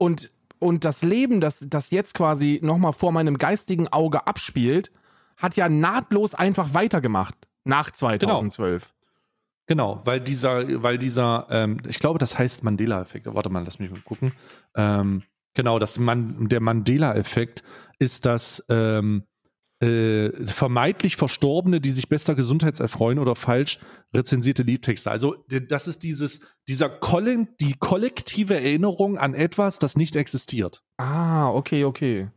und, und das Leben, das, das jetzt quasi nochmal vor meinem geistigen Auge abspielt, hat ja nahtlos einfach weitergemacht nach 2012. Genau, weil dieser, weil dieser, ähm, ich glaube, das heißt Mandela-Effekt. Warte mal, lass mich mal gucken. Ähm, genau, das Man der Mandela-Effekt ist das ähm, äh, vermeintlich Verstorbene, die sich bester Gesundheit erfreuen oder falsch rezensierte Liedtexte. Also das ist dieses, dieser Kollin, die kollektive Erinnerung an etwas, das nicht existiert. Ah, okay, okay.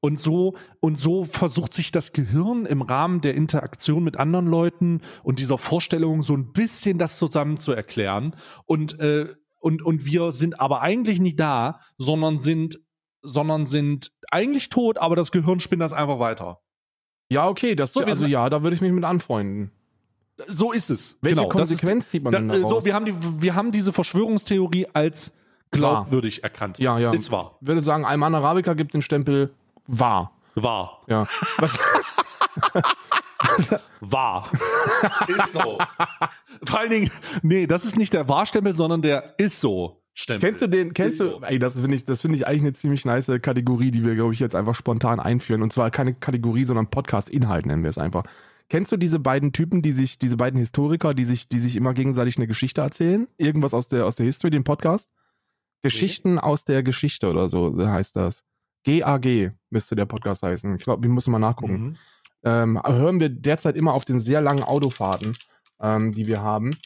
Und so, und so versucht sich das Gehirn im Rahmen der Interaktion mit anderen Leuten und dieser Vorstellung so ein bisschen das zusammen zu erklären. Und, äh, und, und wir sind aber eigentlich nicht da, sondern sind, sondern sind eigentlich tot, aber das Gehirn spinnt das einfach weiter. Ja, okay, das, So, also ja, da würde ich mich mit anfreunden. So ist es. Welche genau, das ist- Konsequenz zieht man Da, denn äh, daraus? so, wir haben, die, wir haben diese Verschwörungstheorie als glaubwürdig erkannt. ja, ja. Ist wahr. Ich würde sagen, Alman Arabica gibt den Stempel wahr. Wahr. Ja. *laughs* Wahr. ist so. Vor allen Dingen, nee, das ist nicht der Wahrstempel, sondern der ist so Stempel. kennst du den, kennst du, ey, das finde ich, das finde ich eigentlich eine ziemlich nice Kategorie, die wir, glaube ich, jetzt einfach spontan einführen. Und zwar keine Kategorie, sondern Podcast-Inhalt nennen wir es einfach. Kennst du diese beiden Typen, die sich, diese beiden Historiker, die sich, die sich immer gegenseitig eine Geschichte erzählen? Irgendwas aus der, aus der History, den Podcast? Geschichten aus der Geschichte oder so heißt das. GAG müsste der Podcast heißen. Ich glaube, wir müssen mal nachgucken. Mhm. ähm, hören wir derzeit immer auf den sehr langen Autofahrten, ähm, die wir haben.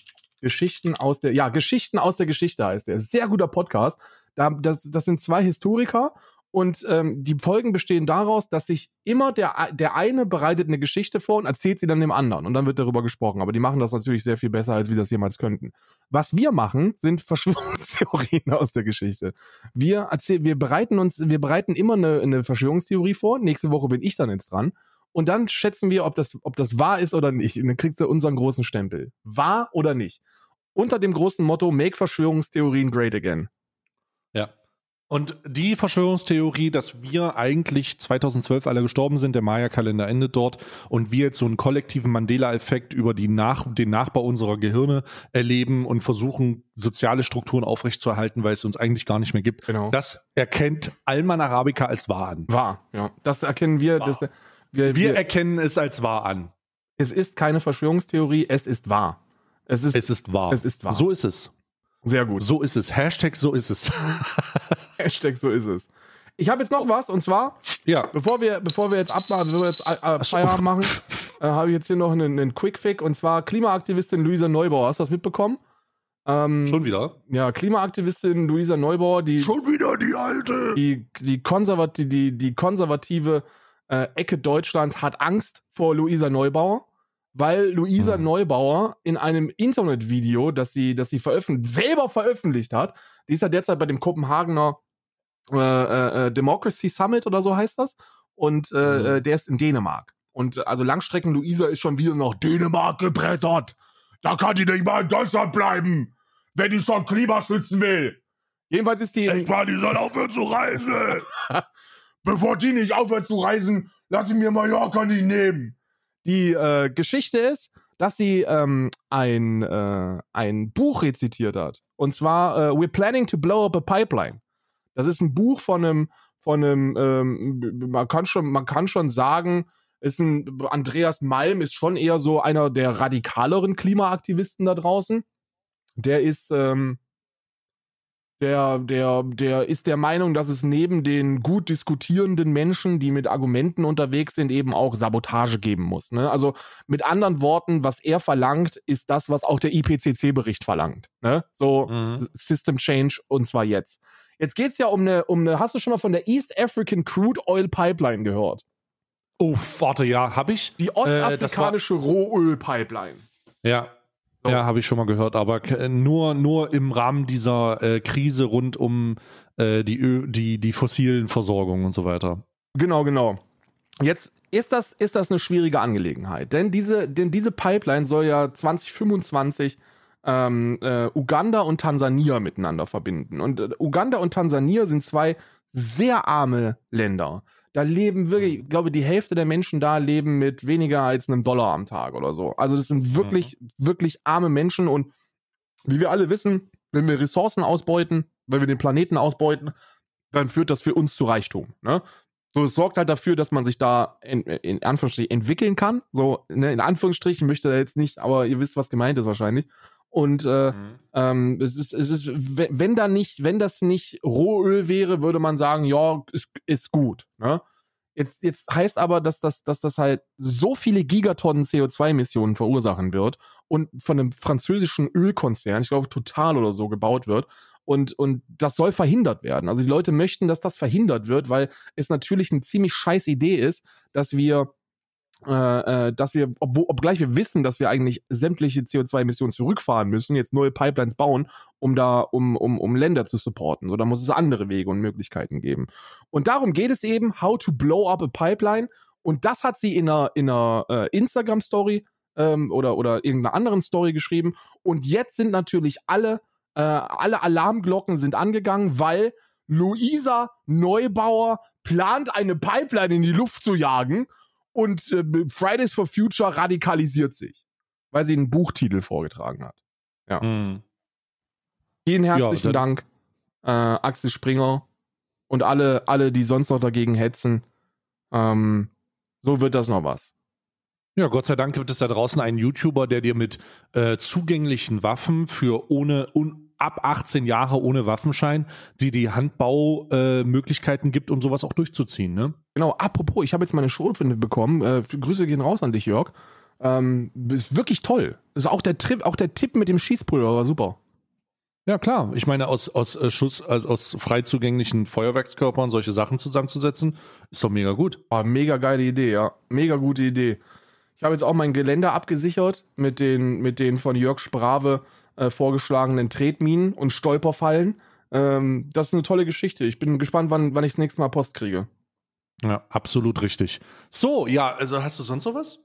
Geschichten aus der, ja, Geschichten aus der Geschichte heißt der. Sehr guter Podcast. Da, das, das sind zwei Historiker und ähm, die Folgen bestehen daraus, dass sich immer der, der eine bereitet eine Geschichte vor und erzählt sie dann dem anderen und dann wird darüber gesprochen. Aber die machen das natürlich sehr viel besser, als wir das jemals könnten. Was wir machen, sind *laughs* Verschwörungstheorien aus der Geschichte. Wir erzählen, wir bereiten uns, wir bereiten immer eine, eine Verschwörungstheorie vor. Nächste Woche bin ich dann jetzt dran. Und dann schätzen wir, ob das, ob das wahr ist oder nicht. Und dann kriegst du unseren großen Stempel. Wahr oder nicht. Unter dem großen Motto Make Verschwörungstheorien Great Again. Ja. Und die Verschwörungstheorie, dass wir eigentlich 2012 alle gestorben sind, der Maya-Kalender endet dort und wir jetzt so einen kollektiven Mandela-Effekt über die Nach den Nachbau unserer Gehirne erleben und versuchen, soziale Strukturen aufrechtzuerhalten, weil es uns eigentlich gar nicht mehr gibt. Genau. Das erkennt Alman Arabica als wahr an. Wahr, ja. Das erkennen wir. Wahr. Das, wir, Wir wir, erkennen es als wahr an. es ist keine Verschwörungstheorie, es ist wahr. Es ist Es ist wahr. Es ist wahr. So ist es. sehr gut. So ist es. Hashtag so ist es. *laughs* Hashtag so ist es. Ich habe jetzt noch was und zwar, ja. bevor wir, bevor wir jetzt abmachen, bevor wir jetzt äh, äh, Feierabend machen, äh, habe ich jetzt hier noch einen, einen Quick-Fick und zwar Klimaaktivistin Luisa Neubauer. Hast du das mitbekommen? Ähm, Schon wieder? Ja, Klimaaktivistin Luisa Neubauer, die, Schon wieder die alte. die, die, konservati die, die konservative äh, Ecke Deutschland hat Angst vor Luisa Neubauer, weil Luisa Hm. Neubauer in einem Internetvideo, das sie, das sie veröffentlicht, selber veröffentlicht hat, die ist ja derzeit bei dem Kopenhagener äh, äh, äh, Democracy Summit oder so heißt das. Und äh, der ist in Dänemark. Und also Langstrecken Luisa ist schon wieder nach Dänemark gebrettert. Da kann die nicht mal in Deutschland bleiben, wenn die schon Klima schützen will. Jedenfalls ist die. in- meine, die soll aufhören zu reisen. *laughs* Bevor die nicht aufhört zu reisen, lass ich mir Mallorca nicht nehmen. Die äh, Geschichte ist, dass sie ähm, ein, äh, ein Buch rezitiert hat. Und zwar äh, We're Planning to Blow Up a Pipeline. Das ist ein Buch von einem, von einem, ähm, man kann schon, man kann schon sagen, ist ein Andreas Malm ist schon eher so einer der radikaleren Klimaaktivisten da draußen. Der ist, ähm, der, der, der ist der Meinung, dass es neben den gut diskutierenden Menschen, die mit Argumenten unterwegs sind, eben auch Sabotage geben muss. Ne? Also mit anderen Worten, was er verlangt, ist das, was auch der IPCC-Bericht verlangt. Ne? So Mhm. System Change und zwar jetzt. Jetzt geht's ja um eine, um eine, hast du schon mal von der East African Crude Oil Pipeline gehört? Oh, warte, ja, habe ich? Die Äh, ostafrikanische Rohöl-Pipeline. Ja. Ja, habe ich schon mal gehört, aber k- nur, nur im Rahmen dieser äh, Krise rund um äh, die, Ö die, die fossilen Versorgung und so weiter. Genau, genau. Jetzt ist das, ist das eine schwierige Angelegenheit, denn diese, denn diese Pipeline soll ja 2025 ähm, äh, Uganda und Tansania miteinander verbinden. Und äh, Uganda und Tansania sind zwei sehr arme Länder. Da leben wirklich, ich glaube, die Hälfte der Menschen da leben mit weniger als einem Dollar am Tag oder so. Also das sind wirklich, wirklich arme Menschen und wie wir alle wissen, wenn wir Ressourcen ausbeuten, wenn wir den Planeten ausbeuten, dann führt das für uns zu Reichtum. Ne? So, es sorgt halt dafür, dass man sich da in, in Anführungsstrichen entwickeln kann. So, ne, in Anführungsstrichen möchte er jetzt nicht, aber ihr wisst, was gemeint ist wahrscheinlich. Und äh, Mhm. ähm, es ist, es ist, we- wenn da nicht, wenn das nicht Rohöl wäre, würde man sagen, ja, ist, ist gut. Ne? Jetzt, jetzt heißt aber, dass das, dass das halt so viele Gigatonnen CO2-Emissionen verursachen wird und von einem französischen Ölkonzern, ich glaube Total oder so, gebaut wird. Und, und das soll verhindert werden. Also die Leute möchten, dass das verhindert wird, weil es natürlich eine ziemlich scheiß Idee ist, dass wir äh, äh, dass wir, obwohl, obgleich wir wissen, dass wir eigentlich sämtliche CO2-Emissionen zurückfahren müssen, jetzt neue Pipelines bauen, um da, um, um, um Länder zu supporten. So, da muss es andere Wege und Möglichkeiten geben. Und darum geht es eben, how to blow up a pipeline. Und das hat sie in einer, in einer äh, Instagram-Story ähm, oder, oder irgendeiner anderen Story geschrieben. Und jetzt sind natürlich alle, äh, alle Alarmglocken sind angegangen, weil Luisa Neubauer plant, eine Pipeline in die Luft zu jagen und äh, Fridays for Future radikalisiert sich, weil sie einen Buchtitel vorgetragen hat. Mhm. Vielen herzlichen Ja, Dank, äh, Axel Springer und alle, alle, die sonst noch dagegen hetzen. Ähm, so wird das noch was. Ja, Gott sei Dank gibt es da draußen einen YouTuber, der dir mit äh, zugänglichen Waffen für ohne un, ab 18 Jahre ohne Waffenschein, die die Handbaumöglichkeiten äh, gibt, um sowas auch durchzuziehen. Ne? Genau, apropos, ich habe jetzt meine Schrotflinte bekommen. Äh, Grüße gehen raus an dich, Jörg. Ähm, ist wirklich toll. Ist auch der Trip, auch der Tipp mit dem Schießpulver war super. Ja klar, ich meine aus aus äh, Schuss, also aus frei zugänglichen Feuerwerkskörpern solche Sachen zusammenzusetzen, ist doch mega gut. War mega geile Idee, ja. Mega gute Idee. Ich habe jetzt auch mein Geländer abgesichert mit den, mit den von Jörg Sprave äh, vorgeschlagenen Tretminen und Stolperfallen. Ähm, das ist eine tolle Geschichte. Ich bin gespannt, wann, wann ich das nächste Mal Post kriege. Ja, absolut richtig. So, ja, also hast du sonst noch was?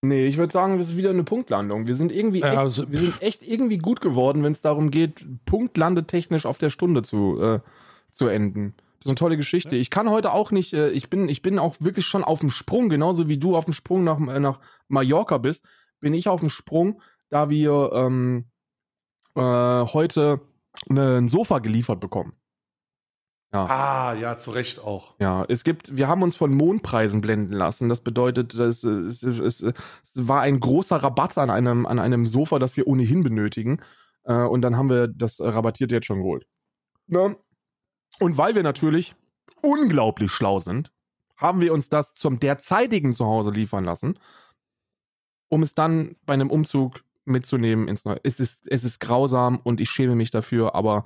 Nee, ich würde sagen, das ist wieder eine Punktlandung. Wir sind irgendwie Ja, echt, also- wir sind echt irgendwie gut geworden, wenn es darum geht, punktlandetechnisch auf der Stunde zu, äh, zu enden. Das ist eine tolle Geschichte. Ich kann heute auch nicht, äh, ich bin, ich bin auch wirklich schon auf dem Sprung, genauso wie du auf dem Sprung nach, äh, nach Mallorca bist, bin ich auf dem Sprung, da wir ähm, äh, heute ne, ein Sofa geliefert bekommen. Ja. Ah, ja, zu Recht auch. Ja, es gibt, wir haben uns von Mondpreisen blenden lassen. Das bedeutet, das, es, es, es, es war ein großer Rabatt an einem, an einem Sofa, das wir ohnehin benötigen. Äh, und dann haben wir das rabattiert jetzt schon geholt. Ne? Und weil wir natürlich unglaublich schlau sind, haben wir uns das zum derzeitigen Zuhause liefern lassen, um es dann bei einem Umzug mitzunehmen ins Neue. Es ist, es ist grausam und ich schäme mich dafür, aber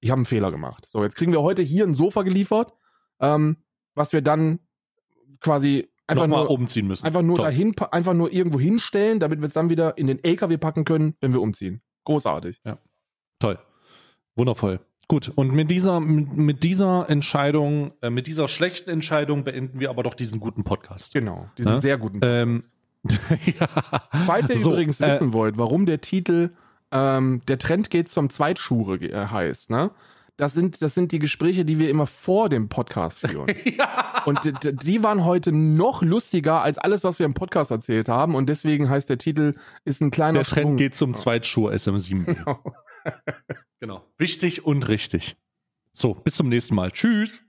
ich habe einen Fehler gemacht. So, jetzt kriegen wir heute hier ein Sofa geliefert, ähm, was wir dann quasi einfach Nochmal nur, umziehen müssen. einfach nur Top. dahin, einfach nur irgendwo hinstellen, damit wir es dann wieder in den LKW packen können, wenn wir umziehen. Großartig. Toll. Wundervoll. Gut, und mit dieser, mit, dieser Entscheidung, äh, mit dieser schlechten Entscheidung beenden wir aber doch diesen guten Podcast. Genau. Diesen Ja? sehr guten. Ähm, *laughs* ja. Falls ihr So, übrigens äh, wissen wollt, warum der Titel ähm, Der Trend geht zum Zweitschure äh, heißt, ne? Das sind, das sind die Gespräche, die wir immer vor dem Podcast führen. *laughs* Und die, die- waren heute noch lustiger als alles, was wir im Podcast erzählt haben. Und deswegen heißt der Titel, ist ein kleiner Der Trend Sprung. geht zum Zweitschuh SM7. *laughs* genau. Wichtig und richtig. So, bis zum nächsten Mal. Tschüss.